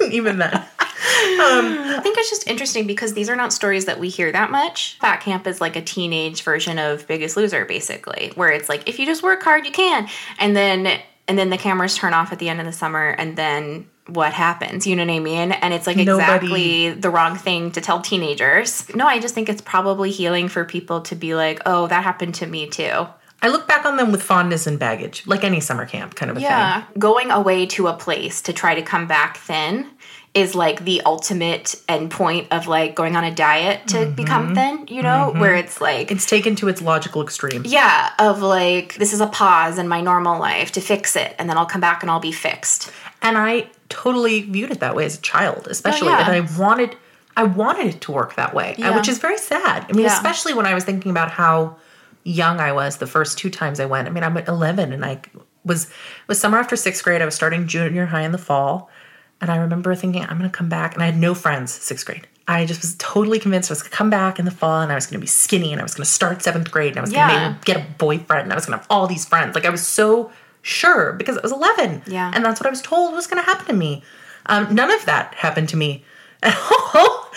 even then. Um, I think it's just interesting because these are not stories that we hear that much. Fat Camp is like a teenage version of Biggest Loser, basically, where it's like if you just work hard, you can, and then and then the cameras turn off at the end of the summer, and then what happens? You know what I mean? And it's like Nobody- exactly the wrong thing to tell teenagers. No, I just think it's probably healing for people to be like, oh, that happened to me too. I look back on them with fondness and baggage, like any summer camp kind of a Yeah. thing. Going away to a place to try to come back thin is like the ultimate end point of like going on a diet to mm-hmm. become thin, you know, mm-hmm. where it's like It's taken to its logical extreme. yeah, of like this is a pause in my normal life to fix it and then I'll come back and I'll be fixed. And I totally viewed it that way as a child, especially. Oh, yeah. And I wanted I wanted it to work that way, Yeah. which is very sad. I mean, Yeah. especially when I was thinking about how young I was the first two times I went. I mean, I'm 11 and I was was summer after 6th grade. I was starting junior high in the fall. And I remember thinking, I'm going to come back. And I had no friends, 6th grade. I just was totally convinced I was going to come back in the fall and I was going to be skinny and I was going to start 7th grade and I was going Yeah. to get a boyfriend and I was going to have all these friends. Like I was so sure because I was 11. Yeah. And that's what I was told was going to happen to me. Um, none of that happened to me at all.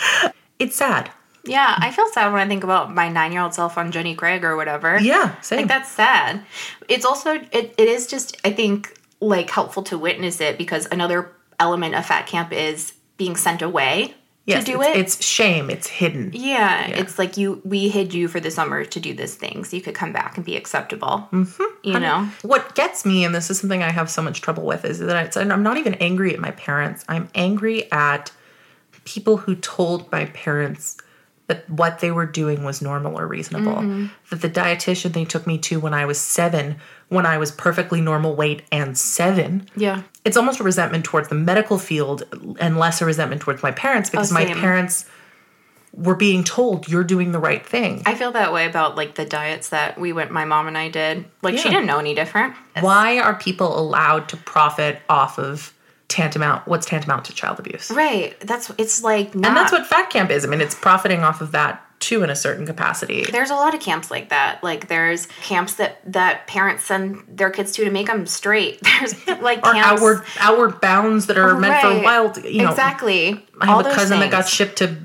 It's sad. Yeah, I feel sad when I think about my nine year old self on Jenny Craig or whatever. Yeah, same. Like that's sad. It's also it, it is just I think like helpful to witness it because another element of fat camp is being sent away Yes, to do it's, it. it's shame. It's hidden. yeah, it's like you we hid you for the summer to do this thing so you could come back and be acceptable. Mm-hmm. You know? What gets me, and this is something I have so much trouble with, is that I'm not even angry at my parents. I'm angry at people who told my parents that what they were doing was normal or reasonable. Mm-hmm. That the dietitian they took me to when I was seven, when I was perfectly normal weight and seven, Yeah. it's almost a resentment towards the medical field and less a resentment towards my parents because my Oh, same. parents were being told you're doing the right thing. I feel that way about like the diets that we went my mom and I did. Like she didn't know any different. Why are people allowed to profit off of tantamount what's tantamount to child abuse? Right. That's it's like not, And that's what fat camp is. I mean, it's profiting off of that too in a certain capacity. There's a lot of camps like that. Like there's camps that that parents send their kids to to make them straight. There's like Or camps outward outward bounds that are meant for wild. You know, exactly. I have All a cousin that got shipped to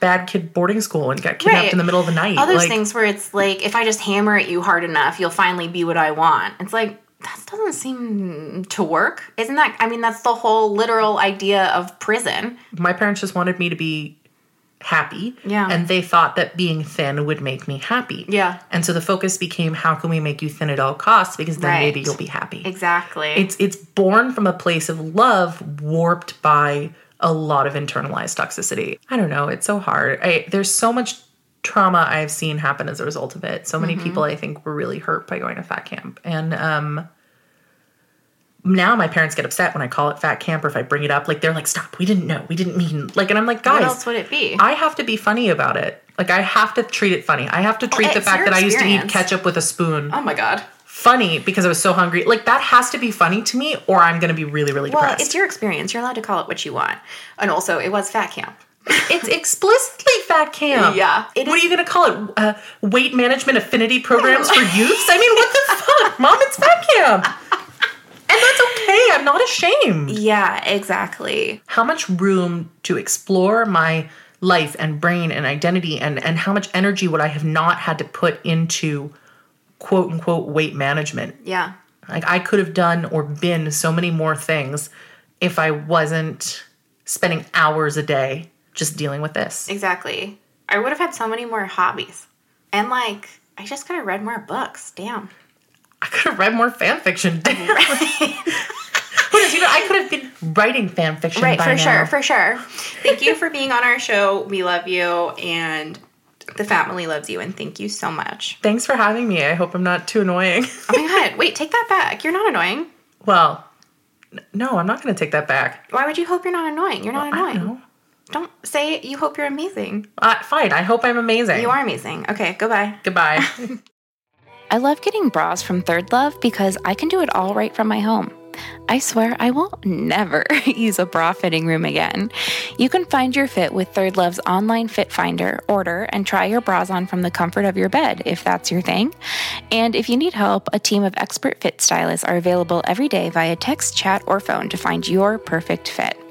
bad kid boarding school and got kidnapped Right. in the middle of the night. All those like, things where it's like if I just hammer at you hard enough, you'll finally be what I want. It's like that doesn't seem to work. Isn't that? I mean, that's the whole literal idea of prison. my parents just wanted me to be happy. Yeah. And they thought that being thin would make me happy. Yeah. And so the focus became how can we make you thin at all costs because then Right. maybe you'll be happy. Exactly. It's it's born from a place of love warped by a lot of internalized toxicity. I don't know, it's so hard. I there's so much trauma I've seen happen as a result of it. So many Mm-hmm. people I think were really hurt by going to fat camp. And um now my parents get upset when I call it fat camp or if I bring it up. Like they're like, stop, we didn't know. We didn't mean like and I'm like, guys, what else would it be? I have to be funny about it. Like I have to treat it funny. I have to treat the fact that I used to eat ketchup with a spoon oh my god. funny because I was so hungry. Like that has to be funny to me, or I'm going to be really, really Well, depressed. it's your experience. You're allowed to call it what you want. And also, it was fat camp. It's explicitly fat camp. Yeah, what are you going to call it? Uh, weight management affinity programs for youths? I mean, what the fuck, mom? It's fat camp, and that's okay. I'm not ashamed. Yeah, exactly. How much room to explore my life and brain and identity, and and how much energy would I have not had to put into quote unquote weight management? Yeah. Like I could have done or been so many more things if I wasn't spending hours a day just dealing with this. Exactly. I would have had so many more hobbies. And like, I just could have read more books. Damn. I could have read more fan fiction. Who knows? You know, I could have been writing fan fiction Right, for now. sure, for sure. Thank you for being on our show. We love you and the family loves you and thank you so much. Thanks for having me. I hope I'm not too annoying. Oh my god, wait, take that back. You're not annoying. well, n- no, I'm not going to take that back. Why would you hope you're not annoying? You're not I don't annoying. know. Don't say you hope you're amazing. Uh, fine. I hope I'm amazing. You are amazing. Okay, goodbye. Goodbye. I love getting bras from Third Love because I can do it all right from my home. I swear I will never use a bra fitting room again. You can find your fit with Third Love's online fit finder, order, and try your bras on from the comfort of your bed if that's your thing. And if you need help, a team of expert fit stylists are available every day via text, chat, or phone to find your perfect fit.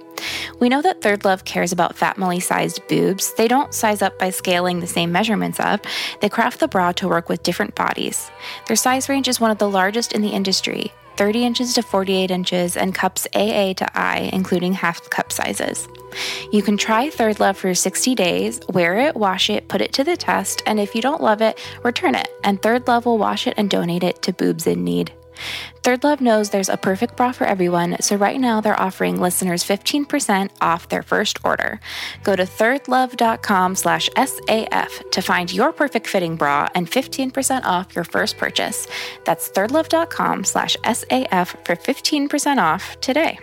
We know that Third Love cares about family sized boobs. They don't size up by scaling the same measurements up, they craft the bra to work with different bodies. Their size range is one of the largest in the industry. 30 inches to 48 inches, and cups AA to I, including half cup sizes. You can try Third Love for 60 days, wear it, wash it, put it to the test, and if you don't love it, return it, and Third Love will wash it and donate it to Boobs in Need. Third Love knows there's a perfect bra for everyone, so right now they're offering listeners 15% off their first order. Go to thirdlove.com slash SAF to find your perfect fitting bra and 15% off your first purchase. That's thirdlove.com slash SAF for 15% off today.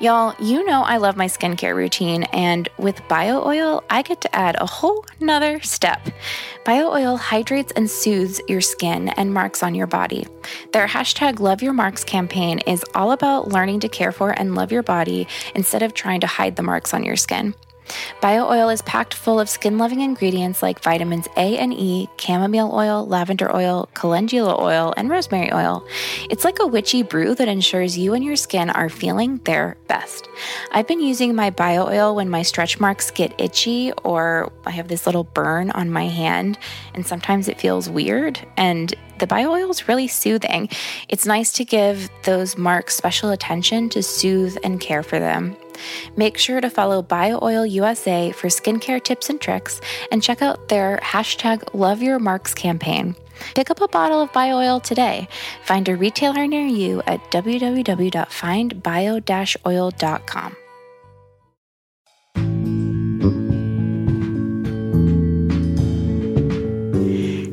Y'all, you know I love my skincare routine, and with Bio Oil, I get to add a whole nother step. Bio Oil hydrates and soothes your skin and marks on your body. Their hashtag Love Your Marks campaign is all about learning to care for and love your body instead of trying to hide the marks on your skin. Bio oil is packed full of skin loving ingredients like vitamins A and E, chamomile oil, lavender oil, calendula oil, and rosemary oil. It's like a witchy brew that ensures you and your skin are feeling their best. I've been using my bio oil when my stretch marks get itchy or I have this little burn on my hand, and sometimes it feels weird. And the bio oil is really soothing. It's nice to give those marks special attention to soothe and care for them. Make sure to follow BioOil USA for skincare tips and tricks and check out their hashtag Love Your Marks campaign. Pick up a bottle of BioOil today. Find a retailer near you at www.findbio-oil.com.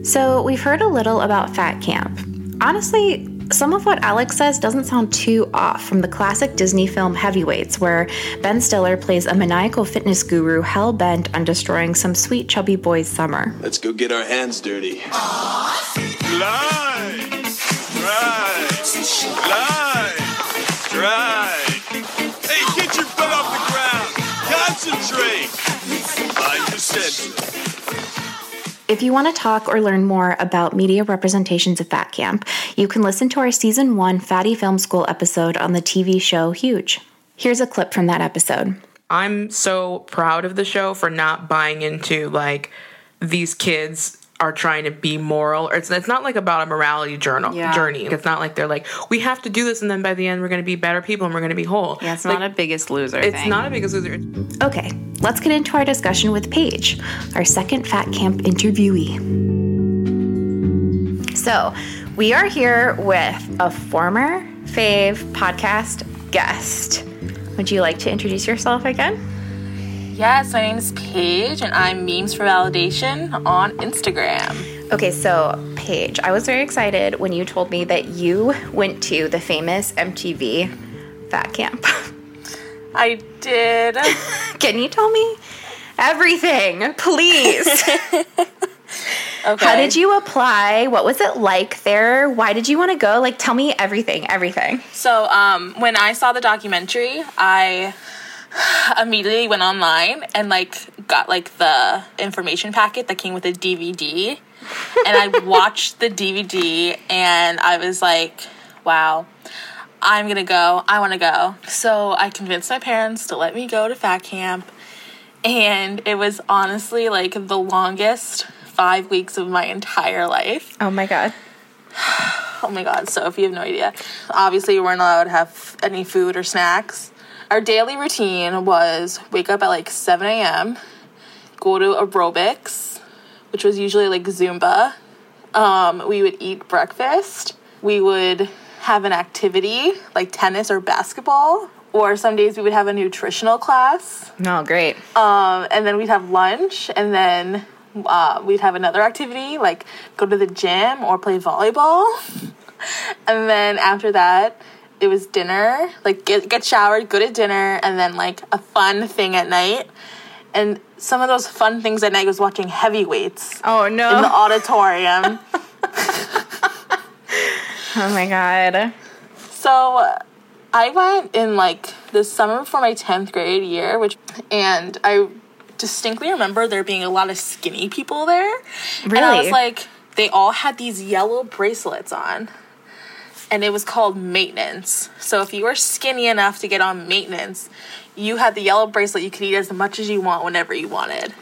So, we've heard a little about Fat Camp. Honestly, some of what Alex says doesn't sound too off from the classic Disney film Heavyweights, where Ben Stiller plays a maniacal fitness guru hell bent on destroying some sweet chubby boy's summer. Let's go get our hands dirty. Lie! Right! Lie! If you want to talk or learn more about media representations of Fat Camp, you can listen to our season one Fatty Film School episode on the TV show Huge. Here's a clip from that episode. I'm so proud of the show for not buying into like these kids are trying to be moral. Or it's it's not like about a morality journal Yeah. journey. It's not like they're like we have to do this and then by the end we're going to be better people and we're going to be whole. Yeah, it's Like, not a biggest loser. It's thing. not a biggest loser. Okay, let's get into our discussion with Paige, our second Fat Camp interviewee. So, we are here with a former Fave podcast guest. Would you like to introduce yourself again? Yes, my name is Paige, and I'm Memes for Validation on Instagram. Okay, so Paige, I was very excited when you told me that you went to the famous MTV Fat Camp. I did. Can you tell me everything, please? Okay. How did you apply? What was it like there? Why did you want to go? Like, tell me everything, everything. So, um, when I saw the documentary, I immediately went online and like got like the information packet that came with the DVD, and I watched the DVD, and I was like, "Wow." I'm gonna go. I wanna go. So I convinced my parents to let me go to fat camp. And it was honestly like the longest five weeks of my entire life. Oh my God. Oh my god, so if you have no idea. Obviously, we weren't allowed to have any food or snacks. Our daily routine was wake up at like 7 a.m., go to aerobics, which was usually like Zumba. Um, we would eat breakfast. We would have an activity like tennis or basketball. Or some days we would have a nutritional class. No, great. Um, and then we'd have lunch, and then uh, we'd have another activity like go to the gym or play volleyball. and then after that, it was dinner, like get get showered, go to dinner, and then like a fun thing at night. And some of those fun things at night was watching heavyweights Oh no. in the auditorium. oh my God. So I went in like the summer before my 10th grade year, which, and I distinctly remember there being a lot of skinny people there. Really? And I was like, they all had these yellow bracelets on. And it was called maintenance. So if you were skinny enough to get on maintenance, you had the yellow bracelet. You could eat as much as you want whenever you wanted.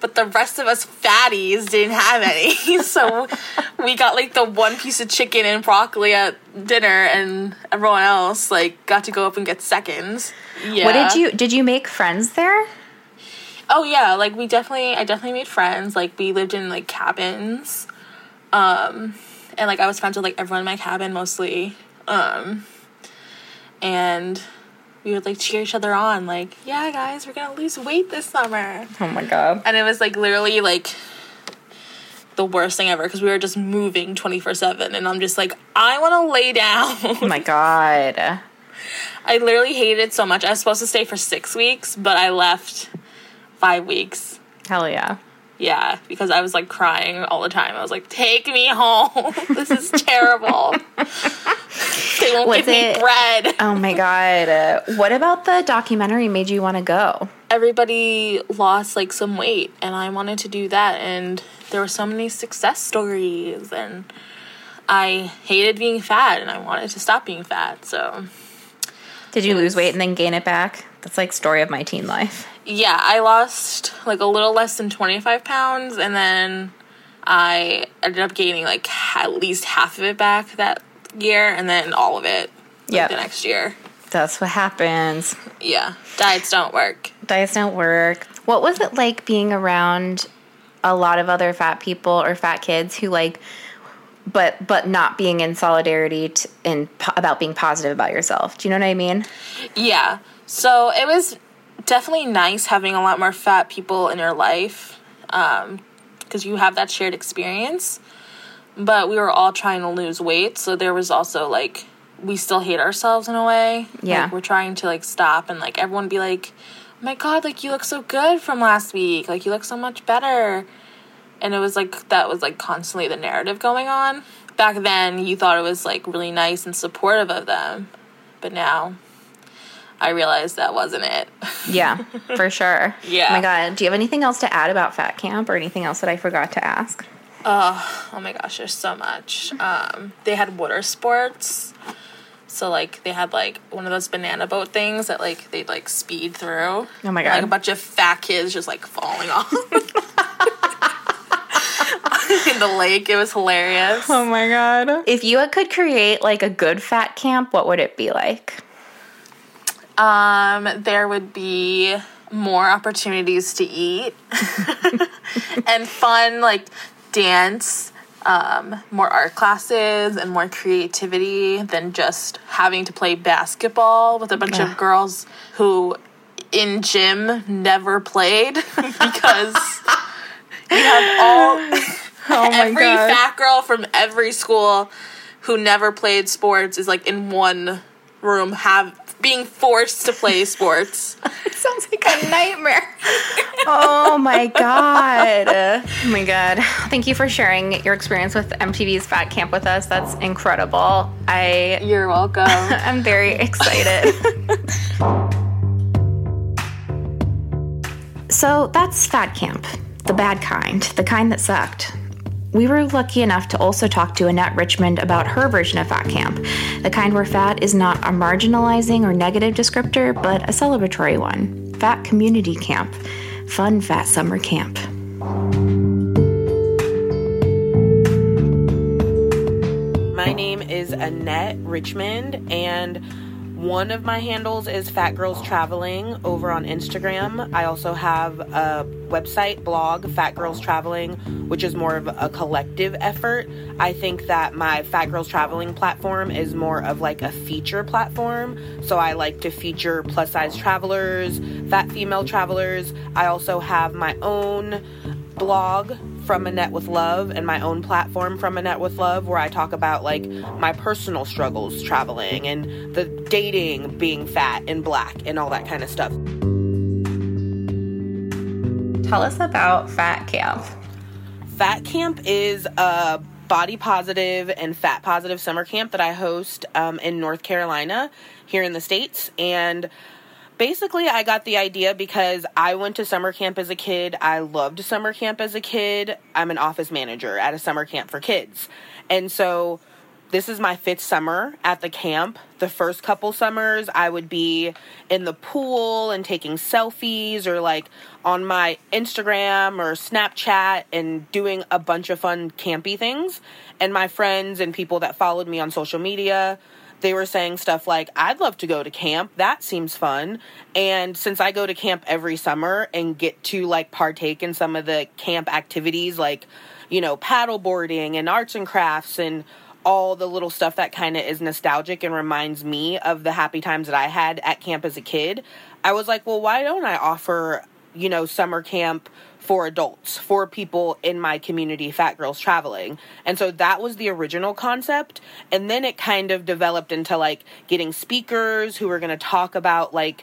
But the rest of us fatties didn't have any, so we got like the one piece of chicken and broccoli at dinner, and everyone else like got to go up and get seconds. Yeah. What did you did you make friends there? Oh yeah, like we definitely I definitely made friends. Like we lived in like cabins. Um and like I was friends with like everyone in my cabin mostly. Um and we would like cheer each other on like, "Yeah, guys, we're to lose weight this summer." Oh my god. And it was like literally like the worst thing ever because we were just moving 24/7 and I'm just like, "I want to lay down." Oh my god. I literally hated it so much. I was supposed to stay for 6 weeks, but I left 5 weeks. Hell yeah. Yeah, because I was like crying all the time. I was like, "Take me home. this is terrible." they won't Was give me bread. Oh my god. Uh, what about the documentary made you want to go? Everybody lost like some weight, and I wanted to do that. And there were so many success stories, and I hated being fat, and I wanted to stop being fat. So Did you lose weight and then gain it back? That's like story of my teen life. yeah, I lost like a little less than 25 pounds and then I ended up gaining like at least half of it back that year and then all of it like, the next year. That's what happens. Yeah, diets don't work. Diets don't work. What was it like being around a lot of other fat people or fat kids who like but but not being in solidarity t- in po- about being positive about yourself. Do you know what I mean? Yeah. So it was definitely nice having a lot more fat people in your life um, because you have that shared experience. But we were all trying to lose weight, so there was also like we still hate ourselves in a way. Yeah. Like, we're trying to like stop and like everyone be like, "Oh my god, like you look so good from last week. Like you look so much better." And it was like that was like constantly the narrative going on. Back then, you thought it was like really nice and supportive of them, but now I realized that wasn't it. Yeah, for sure. Yeah. Oh my god. Do you have anything else to add about fat camp or anything else that I forgot to ask? Oh, oh my gosh, there's so much. Um, they had water sports. So like they had like one of those banana boat things that like they'd like speed through. Oh my And, Like a bunch of fat kids just like falling off in the lake. It was hilarious. Oh my god. If you could create like a good fat camp, what would it be like? Um, there would be more opportunities to eat and fun like dance, um, more art classes and more creativity than just having to play basketball with a bunch of girls who in gym never played because you have all Oh my every god. fat girl from every school who never played sports is like in one room have being forced to play sports. It sounds like a nightmare. oh my god. Oh my god. Thank you for sharing your experience with MTV's Fat Camp with us. That's incredible. I You're welcome. I'm very excited. so that's Fat Camp, the bad kind, the kind that sucked. We were lucky enough to also talk to Annette Richmond about her version of Fat Camp, the kind where fat is not a marginalizing or negative descriptor, but a celebratory one. Fat Community Camp. Fun Fat Summer Camp. My name is Annette Richmond, and one of my handles is Fat Girls Traveling over on Instagram. I also have a website, blog, Fat Girls Traveling, which is more of a collective effort. I think that my Fat Girls Traveling platform is more of like a feature platform. So I like to feature plus size travelers, fat female travelers. I also have my own blog from Annette with Love and my own platform from Annette with Love where I talk about like my personal struggles traveling and the dating being fat and black and all that kind of stuff. Tell us about Fat Camp. Fat Camp is a body positive and fat positive summer camp that I host um, in North Carolina here in the States. And basically, I got the idea because I went to summer camp as a kid. I loved summer camp as a kid. I'm an office manager at a summer camp for kids. And so this is my fifth summer at the camp. The first couple summers, I would be in the pool and taking selfies or like on my Instagram or Snapchat and doing a bunch of fun campy things. And my friends and people that followed me on social media, they were saying stuff like, I'd love to go to camp. That seems fun. And since I go to camp every summer and get to like partake in some of the camp activities like, you know, paddle boarding and arts and crafts and all the little stuff that kind of is nostalgic and reminds me of the happy times that I had at camp as a kid, I was like, well, why don't I offer, you know, summer camp for adults, for people in my community, Fat Girls Traveling. And so that was the original concept. And then it kind of developed into like getting speakers who were going to talk about like,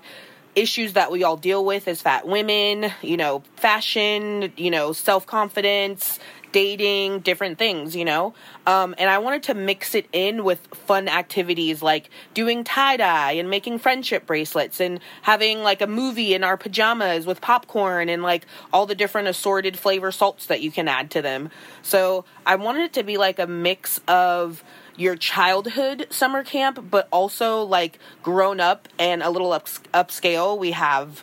issues that we all deal with as fat women, you know, fashion, you know, self confidence, dating, different things, you know? Um, and I wanted to mix it in with fun activities like doing tie dye and making friendship bracelets and having like a movie in our pajamas with popcorn and like all the different assorted flavor salts that you can add to them. So I wanted it to be like a mix of your childhood summer camp, but also like grown up and a little up, upscale. We have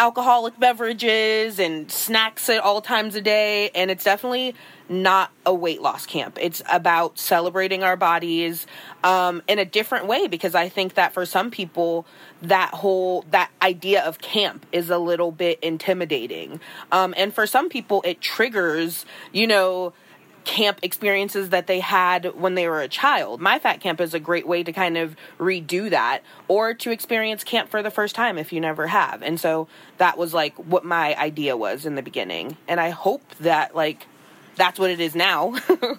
alcoholic beverages and snacks at all times a day and it's definitely not a weight loss camp. It's about celebrating our bodies um, in a different way because i think that for some people that whole that idea of camp is a little bit intimidating. Um, and for some people it triggers you know camp experiences that they had when they were a child. My Fat Camp is a great way to kind of redo that or to experience camp for the first time if you never have. And so that was like what my idea was in the beginning. And I hope that like that's what it is now.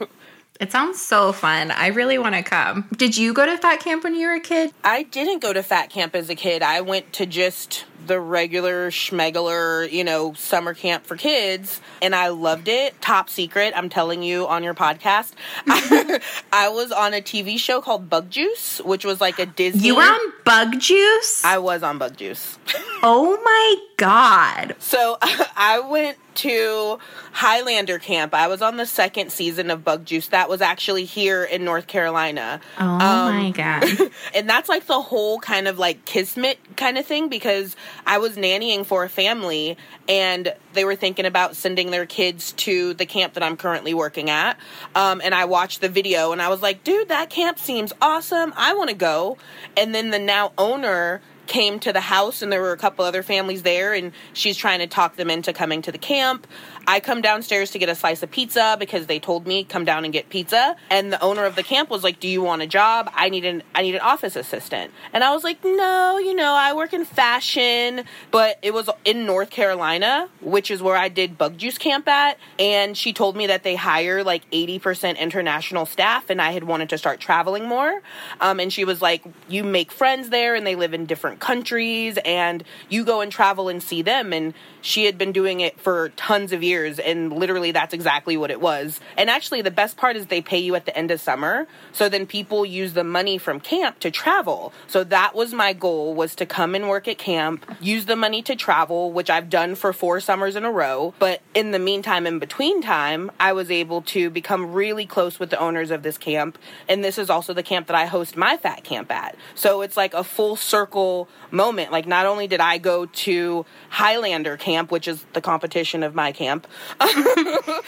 It sounds so fun. I really want to come. Did you go to fat camp when you were a kid? I didn't go to fat camp as a kid. I went to just the regular schmegular, you know, summer camp for kids, and I loved it. Top secret, I'm telling you on your podcast. I, was on a TV show called Bug Juice, which was like a Disney. You were on Bug Juice? I was on Bug Juice. oh my god. So I went to Highlander Camp. I was on the second season of Bug Juice. That was actually here in North Carolina. Oh um, my god. and that's like the whole kind of like kismet kind of thing because I was nannying for a family and they were thinking about sending their kids to the camp that I'm currently working at. Um, and I watched the video and I was like, dude, that camp seems awesome. I want to go. And then the now owner came to the house and there were a couple other families there and she's trying to talk them into coming to the camp. I come downstairs to get a slice of pizza because they told me come down and get pizza. And the owner of the camp was like, "Do you want a job? I need an I need an office assistant." And I was like, "No, you know, I work in fashion." But it was in North Carolina, which is where I did Bug Juice Camp at. And she told me that they hire like eighty percent international staff, and I had wanted to start traveling more. Um, and she was like, "You make friends there, and they live in different countries, and you go and travel and see them." And she had been doing it for tons of years and literally that's exactly what it was. And actually the best part is they pay you at the end of summer so then people use the money from camp to travel. So that was my goal was to come and work at camp use the money to travel which i've done for four summers in a row. But in the meantime in between time i was able to become really close with the owners of this camp. And this is also the camp that i host my fat camp at. So it's like a full circle moment. Like not only did i go to highlander camp camp, which is the competition of my camp,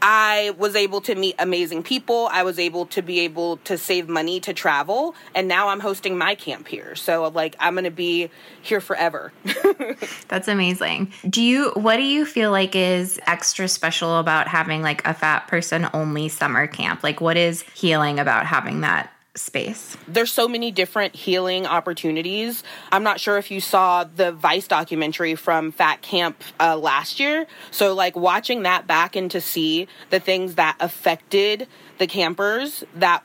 I was able to meet amazing people. I was able to be able to save money to travel. And now I'm hosting my camp here. So, like, I'm going to be here forever. That's amazing. Do you, what do you feel like is extra special about having like a fat person only summer camp? Like, what is healing about having that space. There's so many different healing opportunities. I'm not sure if you saw the Vice documentary from Fat Camp uh, last year. So, like, watching that back and to see the things that affected the campers that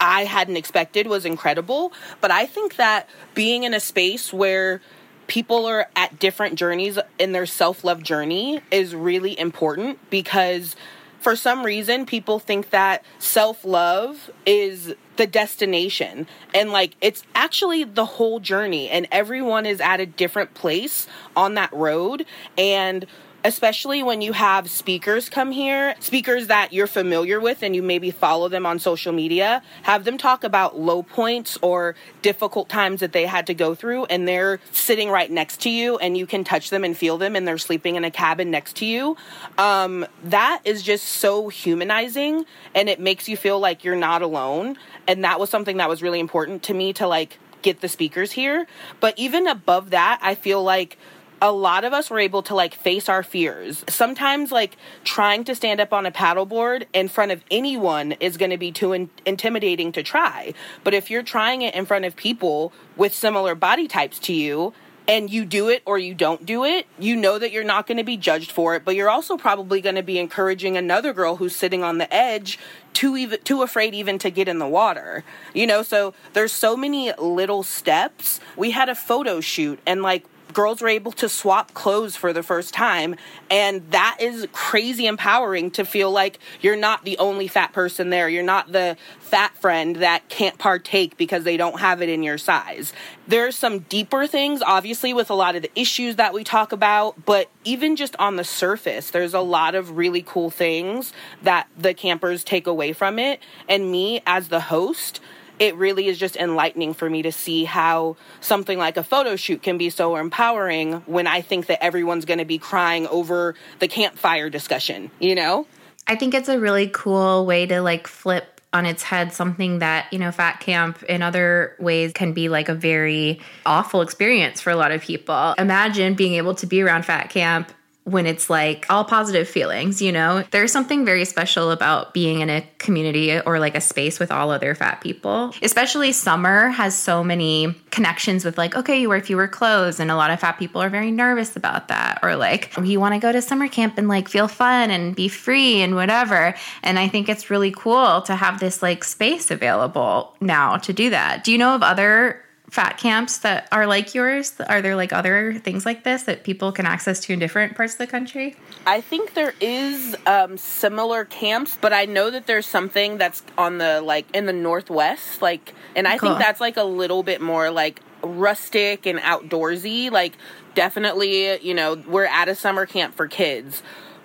I hadn't expected was incredible. But I think that being in a space where people are at different journeys in their self love journey is really important because for some reason people think that self-love is the destination. And like it's actually the whole journey. And everyone is at a different place on that road. And especially when you have speakers come here, speakers that you're familiar with and you maybe follow them on social media, have them talk about low points or difficult times that they had to go through and they're sitting right next to you and you can touch them and feel them and they're sleeping in a cabin next to you. Um, that is just so humanizing and it makes you feel like you're not alone. And that was something that was really important to me to like get the speakers here. But even above that, I feel like a lot of us were able to like face our fears. Sometimes like trying to stand up on a paddleboard in front of anyone is going to be too in- intimidating to try. But if you're trying it in front of people with similar body types to you, and you do it or you don't do it, you know that you're not going to be judged for it, but you're also probably going to be encouraging another girl who's sitting on the edge too even too afraid even to get in the water. You know, so there's so many little steps. We had a photo shoot and like girls were able to swap clothes for the first time and that is crazy empowering to feel like you're not the only fat person there. You're not the fat friend that can't partake because they don't have it in your size. There's some deeper things obviously with a lot of the issues that we talk about but even just on the surface there's a lot of really cool things that the campers take away from it. And me as the host it really is just enlightening for me to see how something like a photo shoot can be so empowering when I think that everyone's going to be crying over the campfire discussion, you know? I think it's a really cool way to like flip on its head something that, you know, fat camp in other ways can be like a very awful experience for a lot of people. Imagine being able to be around fat camp when it's like all positive feelings, you know? There's something very special about being in a community or like a space with all other fat people. Especially summer has so many connections with like, okay, you wear fewer clothes and a lot of fat people are very nervous about that or like you want to go to summer camp and like feel fun and be free and whatever. And I think it's really cool to have this like space available now to do that. Do you know of other fat camps that are like yours? Are there like other things like this that people can access to in different parts of the country? I think there is um, similar camps, but I know that there's something that's on the like in the northwest, like, and I Cool. think that's like a little bit more like rustic and outdoorsy. Like, definitely, you know, we're at a summer camp for kids.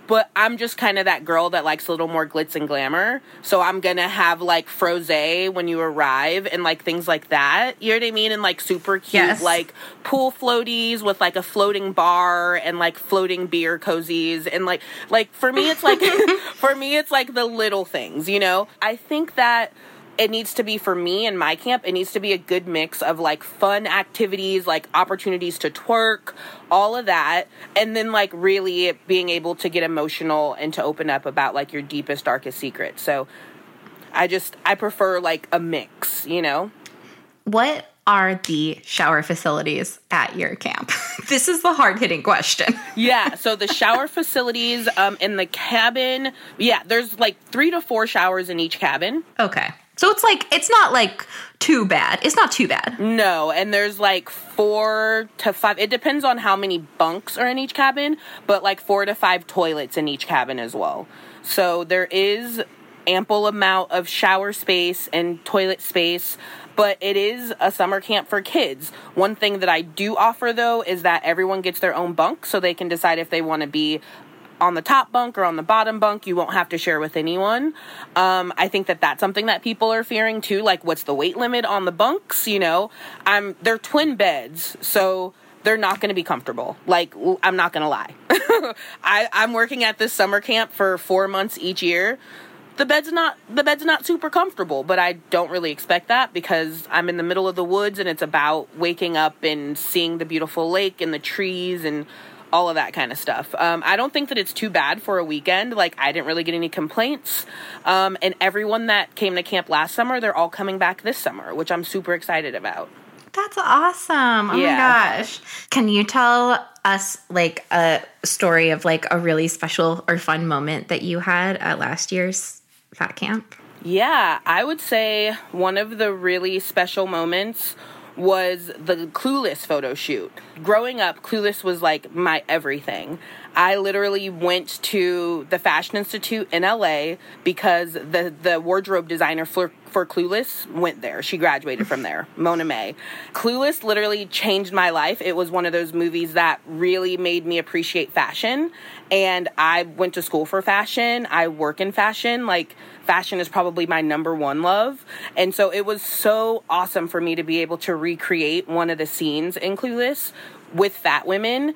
But I'm just kind of that girl that likes a little more glitz and glamour. So I'm gonna have like frosé when you arrive and like things like that. You know what I mean? And like super cute Yes. like pool floaties with like a floating bar and like floating beer cozies and like like for me it's like for me it's like the little things, you know? I think that it needs to be for me and my camp it needs to be a good mix of like fun activities like opportunities to twerk all of that and then like really being able to get emotional and to open up about like your deepest darkest secret. so i just i prefer like a mix you know What are the shower facilities at your camp? this is the hard hitting question. yeah so the shower facilities um in the cabin yeah there's like three to four showers in each cabin Okay. So it's like, it's not like too bad. It's not too bad. No, and there's like four to five. It depends on how many bunks are in each cabin, but like four to five toilets in each cabin as well. So there is ample amount of shower space and toilet space, but it is a summer camp for kids. One thing that I do offer though is that everyone gets their own bunk so they can decide if they want to be on the top bunk or on the bottom bunk. You won't have to share with anyone. Um, I think that that's something that people are fearing too. Like, what's the weight limit on the bunks? You know, I'm they're twin beds, so they're not going to be comfortable. Like, I'm not going to lie. I, I'm working at this summer camp for four months each year. The bed's not the bed's not super comfortable, but I don't really expect that because I'm in the middle of the woods and it's about waking up and seeing the beautiful lake and the trees and all of that kind of stuff. Um, I don't think that it's too bad for a weekend. Like I didn't really get any complaints, um, and everyone that came to camp last summer, they're all coming back this summer, which I'm super excited about. That's awesome. Oh Yeah. my gosh. Can you tell us like a story of like a really special or fun moment that you had at last year's fat camp? Yeah, I would say one of the really special moments was the Clueless photo shoot. Growing up, Clueless was like my everything. I literally went to the Fashion Institute in LA because the the wardrobe designer for for Clueless went there. She graduated from there, Mona May. Clueless literally changed my life. It was one of those movies that really made me appreciate fashion. And I went to school for fashion. I work in fashion. Like, fashion is probably my number one love. And so it was so awesome for me to be able to recreate one of the scenes in Clueless with fat women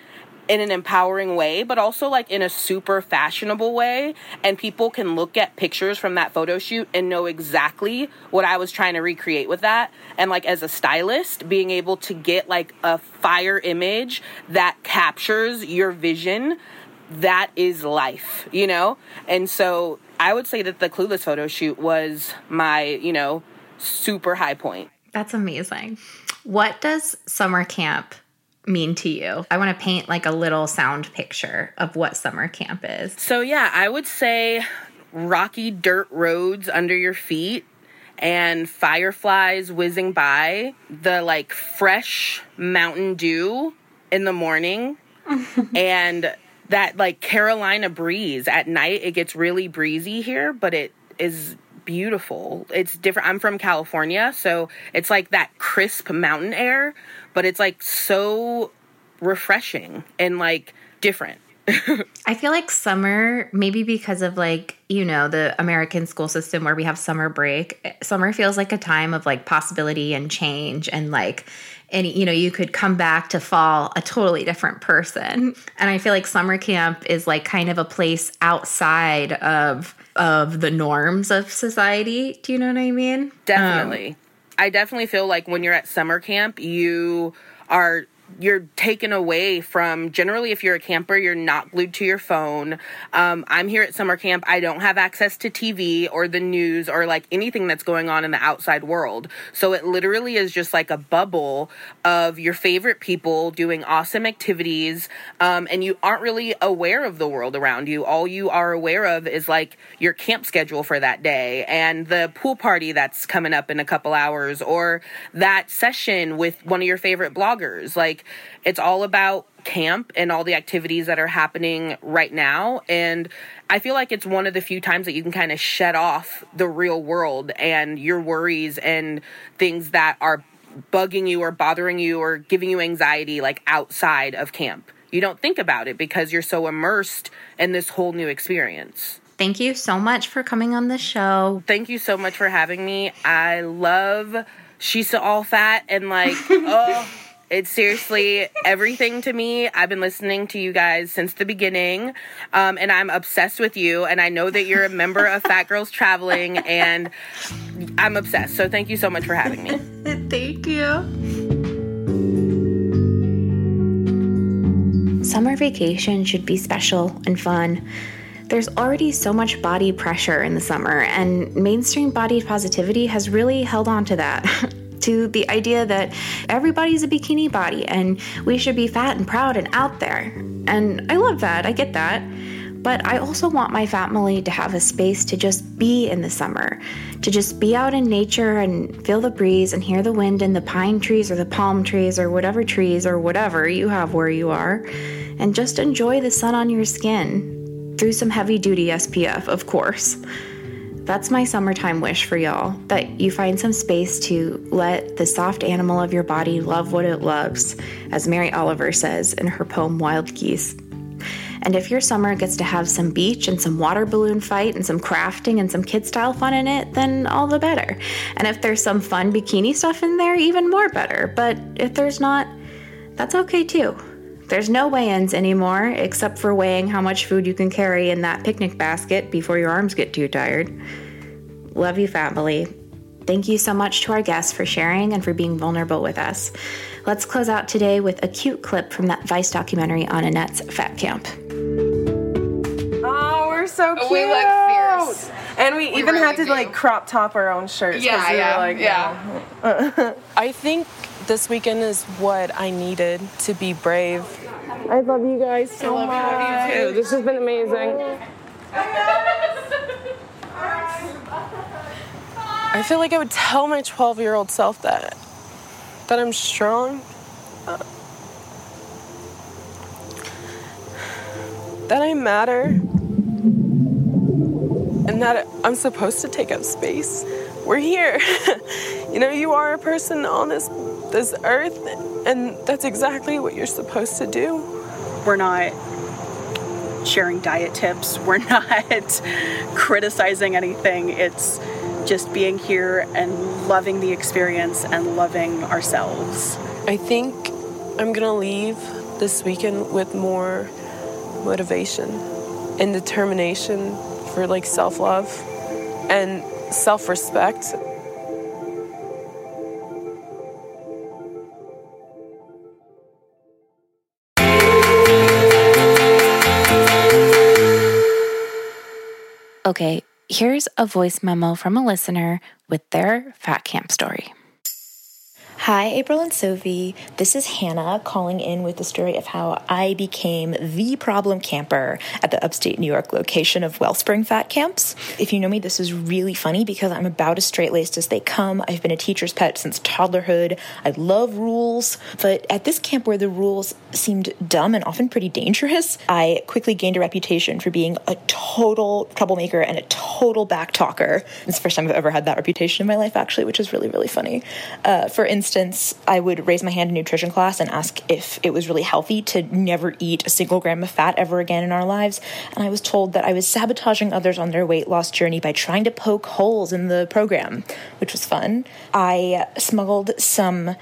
in an empowering way, but also like in a super fashionable way. And people can look at pictures from that photo shoot and know exactly what I was trying to recreate with that. And like as a stylist, being able to get like a fire image that captures your vision, that is life, you know? And so I would say that the Clueless photo shoot was my, you know, super high point. That's amazing. What does summer camp mean to you? I want to paint like a little sound picture of what summer camp is. So, yeah, I would say rocky dirt roads under your feet and fireflies whizzing by, the like fresh Mountain Dew in the morning, and that like Carolina breeze at night. It gets really breezy here, but it is beautiful. It's different. I'm from California, so it's like that crisp mountain air, but it's like so refreshing and like different. I feel like summer, maybe because of like, you know, the American school system where we have summer break, summer feels like a time of like possibility and change and like, and you know, you could come back to fall a totally different person. And I feel like summer camp is like kind of a place outside of of the norms of society. Do you know what I mean? Definitely. Um, I definitely feel like when you're at summer camp, you are you're taken away from generally if you're a camper you're not glued to your phone. Um, i'm here at summer camp. I don't have access to tv or the news or like anything that's going on in the outside world. So it literally is just like a bubble of your favorite people doing awesome activities um, and you aren't really aware of the world around you. All you are aware of is like your camp schedule for that day and the pool party that's coming up in a couple hours or that session with one of your favorite bloggers. Like it's all about camp and all the activities that are happening right now. And I feel like it's one of the few times that you can kind of shut off the real world and your worries and things that are bugging you or bothering you or giving you anxiety like outside of camp. You don't think about it because you're so immersed in this whole new experience. Thank you so much for coming on the show. Thank you so much for having me. I love She's All Fat and like, oh, it's seriously everything to me. I've been listening to you guys since the beginning, um, and I'm obsessed with you. And I know that you're a member of Fat Girls Traveling, and I'm obsessed. So thank you so much for having me. thank you. Summer vacation should be special and fun. There's already so much body pressure in the summer, and mainstream body positivity has really held on to that. to the idea that everybody's a bikini body and we should be fat and proud and out there. And I love that, I get that. But I also want my family to have a space to just be in the summer, to just be out in nature and feel the breeze and hear the wind in the pine trees or the palm trees or whatever trees or whatever you have where you are, and just enjoy the sun on your skin through some heavy duty SPF, of course. That's my summertime wish for y'all that you find some space to let the soft animal of your body love what it loves, as Mary Oliver says in her poem Wild Geese. And if your summer gets to have some beach and some water balloon fight and some crafting and some kid style fun in it, then all the better. And if there's some fun bikini stuff in there, even more better. But if there's not, that's okay too. There's no weigh ins anymore, except for weighing how much food you can carry in that picnic basket before your arms get too tired. Love you, family. Thank you so much to our guests for sharing and for being vulnerable with us. Let's close out today with a cute clip from that Vice documentary on Annette's Fat Camp. Oh, we're so cute. We look fierce. And we, We even had really to like crop top our own shirts. Yeah, we were yeah, like, yeah. Oh. I think this weekend is what I needed to be brave. I love you guys so love much. you too. This has been amazing. I feel like I would tell my 12 year old self that that I'm strong, that I matter, and that I'm supposed to take up space. We're here. you know, you are a person on this this earth, and that's exactly what you're supposed to do. We're not sharing diet tips. We're not criticizing anything. It's just being here and loving the experience and loving ourselves. I think I'm gonna leave this weekend with more motivation and determination for like self love and self respect. Okay, here's a voice memo from a listener with their fat camp story. Hi, April and Sophie. This is Hannah calling in with the story of how I became the problem camper at the upstate New York location of Wellspring Fat Camps. If you know me, this is really funny because I'm about as straight laced as they come. I've been a teacher's pet since toddlerhood. I love rules, but at this camp where the rules seemed dumb and often pretty dangerous, I quickly gained a reputation for being a total troublemaker and a total backtalker. It's the first time I've ever had that reputation in my life, actually, which is really, really funny. Uh, for instance, I would raise my hand in nutrition class and ask if it was really healthy to never eat a single gram of fat ever again in our lives. And I was told that I was sabotaging others on their weight loss journey by trying to poke holes in the program, which was fun. I smuggled some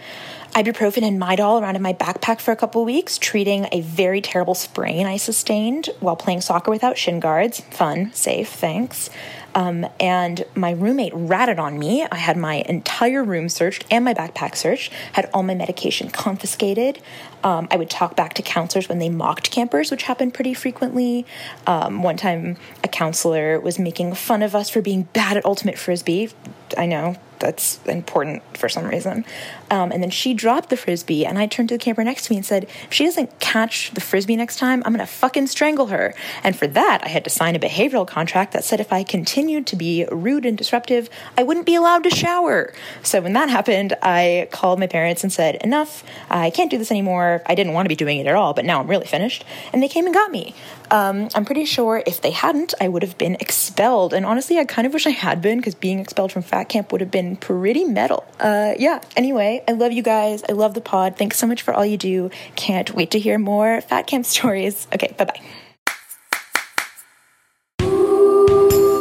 ibuprofen and Midol around in my backpack for a couple weeks, treating a very terrible sprain I sustained while playing soccer without shin guards. Fun, safe, thanks. Um, and my roommate ratted on me. I had my entire room searched and my backpack searched, had all my medication confiscated. Um, I would talk back to counselors when they mocked campers, which happened pretty frequently. Um, one time, a counselor was making fun of us for being bad at ultimate frisbee. I know that's important for some reason. Um, and then she dropped the frisbee, and I turned to the camper next to me and said, If she doesn't catch the frisbee next time, I'm gonna fucking strangle her. And for that, I had to sign a behavioral contract that said if I continued to be rude and disruptive, I wouldn't be allowed to shower. So when that happened, I called my parents and said, Enough, I can't do this anymore. I didn't want to be doing it at all, but now I'm really finished. And they came and got me. Um, I'm pretty sure if they hadn't, I would have been expelled. And honestly, I kind of wish I had been because being expelled from fat camp would have been pretty metal. Uh, yeah, anyway, I love you guys. I love the pod. Thanks so much for all you do. Can't wait to hear more fat camp stories. Okay, bye bye.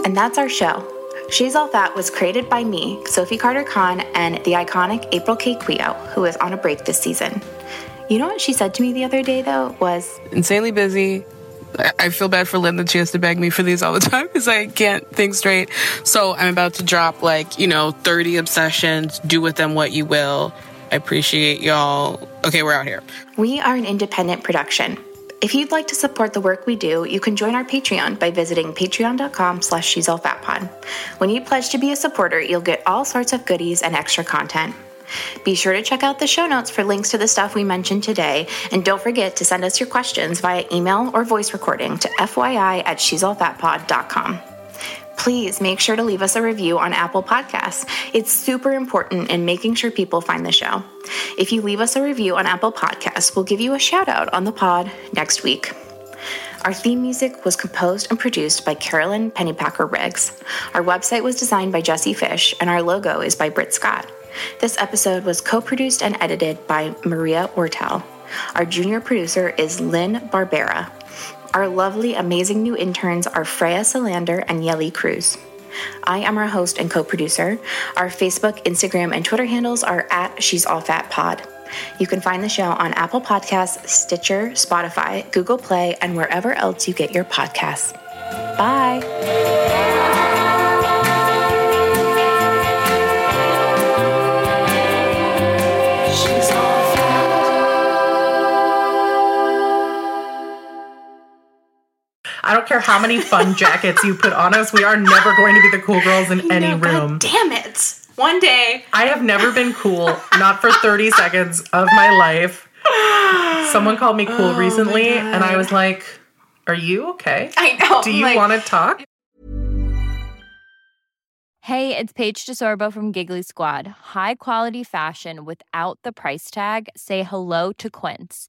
And that's our show. She's All Fat was created by me, Sophie Carter Kahn, and the iconic April K. Quioh, who is on a break this season. You know what she said to me the other day, though, was Insanely busy. I- feel bad for Lynn that she has to beg me for these all the time because I can't think straight. So I'm about to drop like, you know, 30 obsessions. Do with them what you will. I appreciate y'all. Okay, we're out here. We are an independent production. If you'd like to support the work we do, you can join our Patreon by visiting patreon.com slash she's all fat pod. When you pledge to be a supporter, you'll get all sorts of goodies and extra content. Be sure to check out the show notes for links to the stuff we mentioned today, and don't forget to send us your questions via email or voice recording to fyi at she'sallfatpod.com. Please make sure to leave us a review on Apple Podcasts. It's super important in making sure people find the show. If you leave us a review on Apple Podcasts, we'll give you a shout out on the pod next week. Our theme music was composed and produced by Carolyn Pennypacker Riggs. Our website was designed by Jesse Fish, and our logo is by Britt Scott. This episode was co produced and edited by Maria Ortel. Our junior producer is Lynn Barbera. Our lovely, amazing new interns are Freya Salander and Yeli Cruz. I am our host and co producer. Our Facebook, Instagram, and Twitter handles are at She's All Fat Pod. You can find the show on Apple Podcasts, Stitcher, Spotify, Google Play, and wherever else you get your podcasts. Bye. I don't care how many fun jackets you put on us. We are never going to be the cool girls in any room. Damn it. One day. I have never been cool, not for 30 seconds of my life. Someone called me cool Oh recently, and I was like, Are you okay? I know. Do you like- want to talk? Hey, it's Paige DeSorbo from Giggly Squad. High quality fashion without the price tag. Say hello to Quince.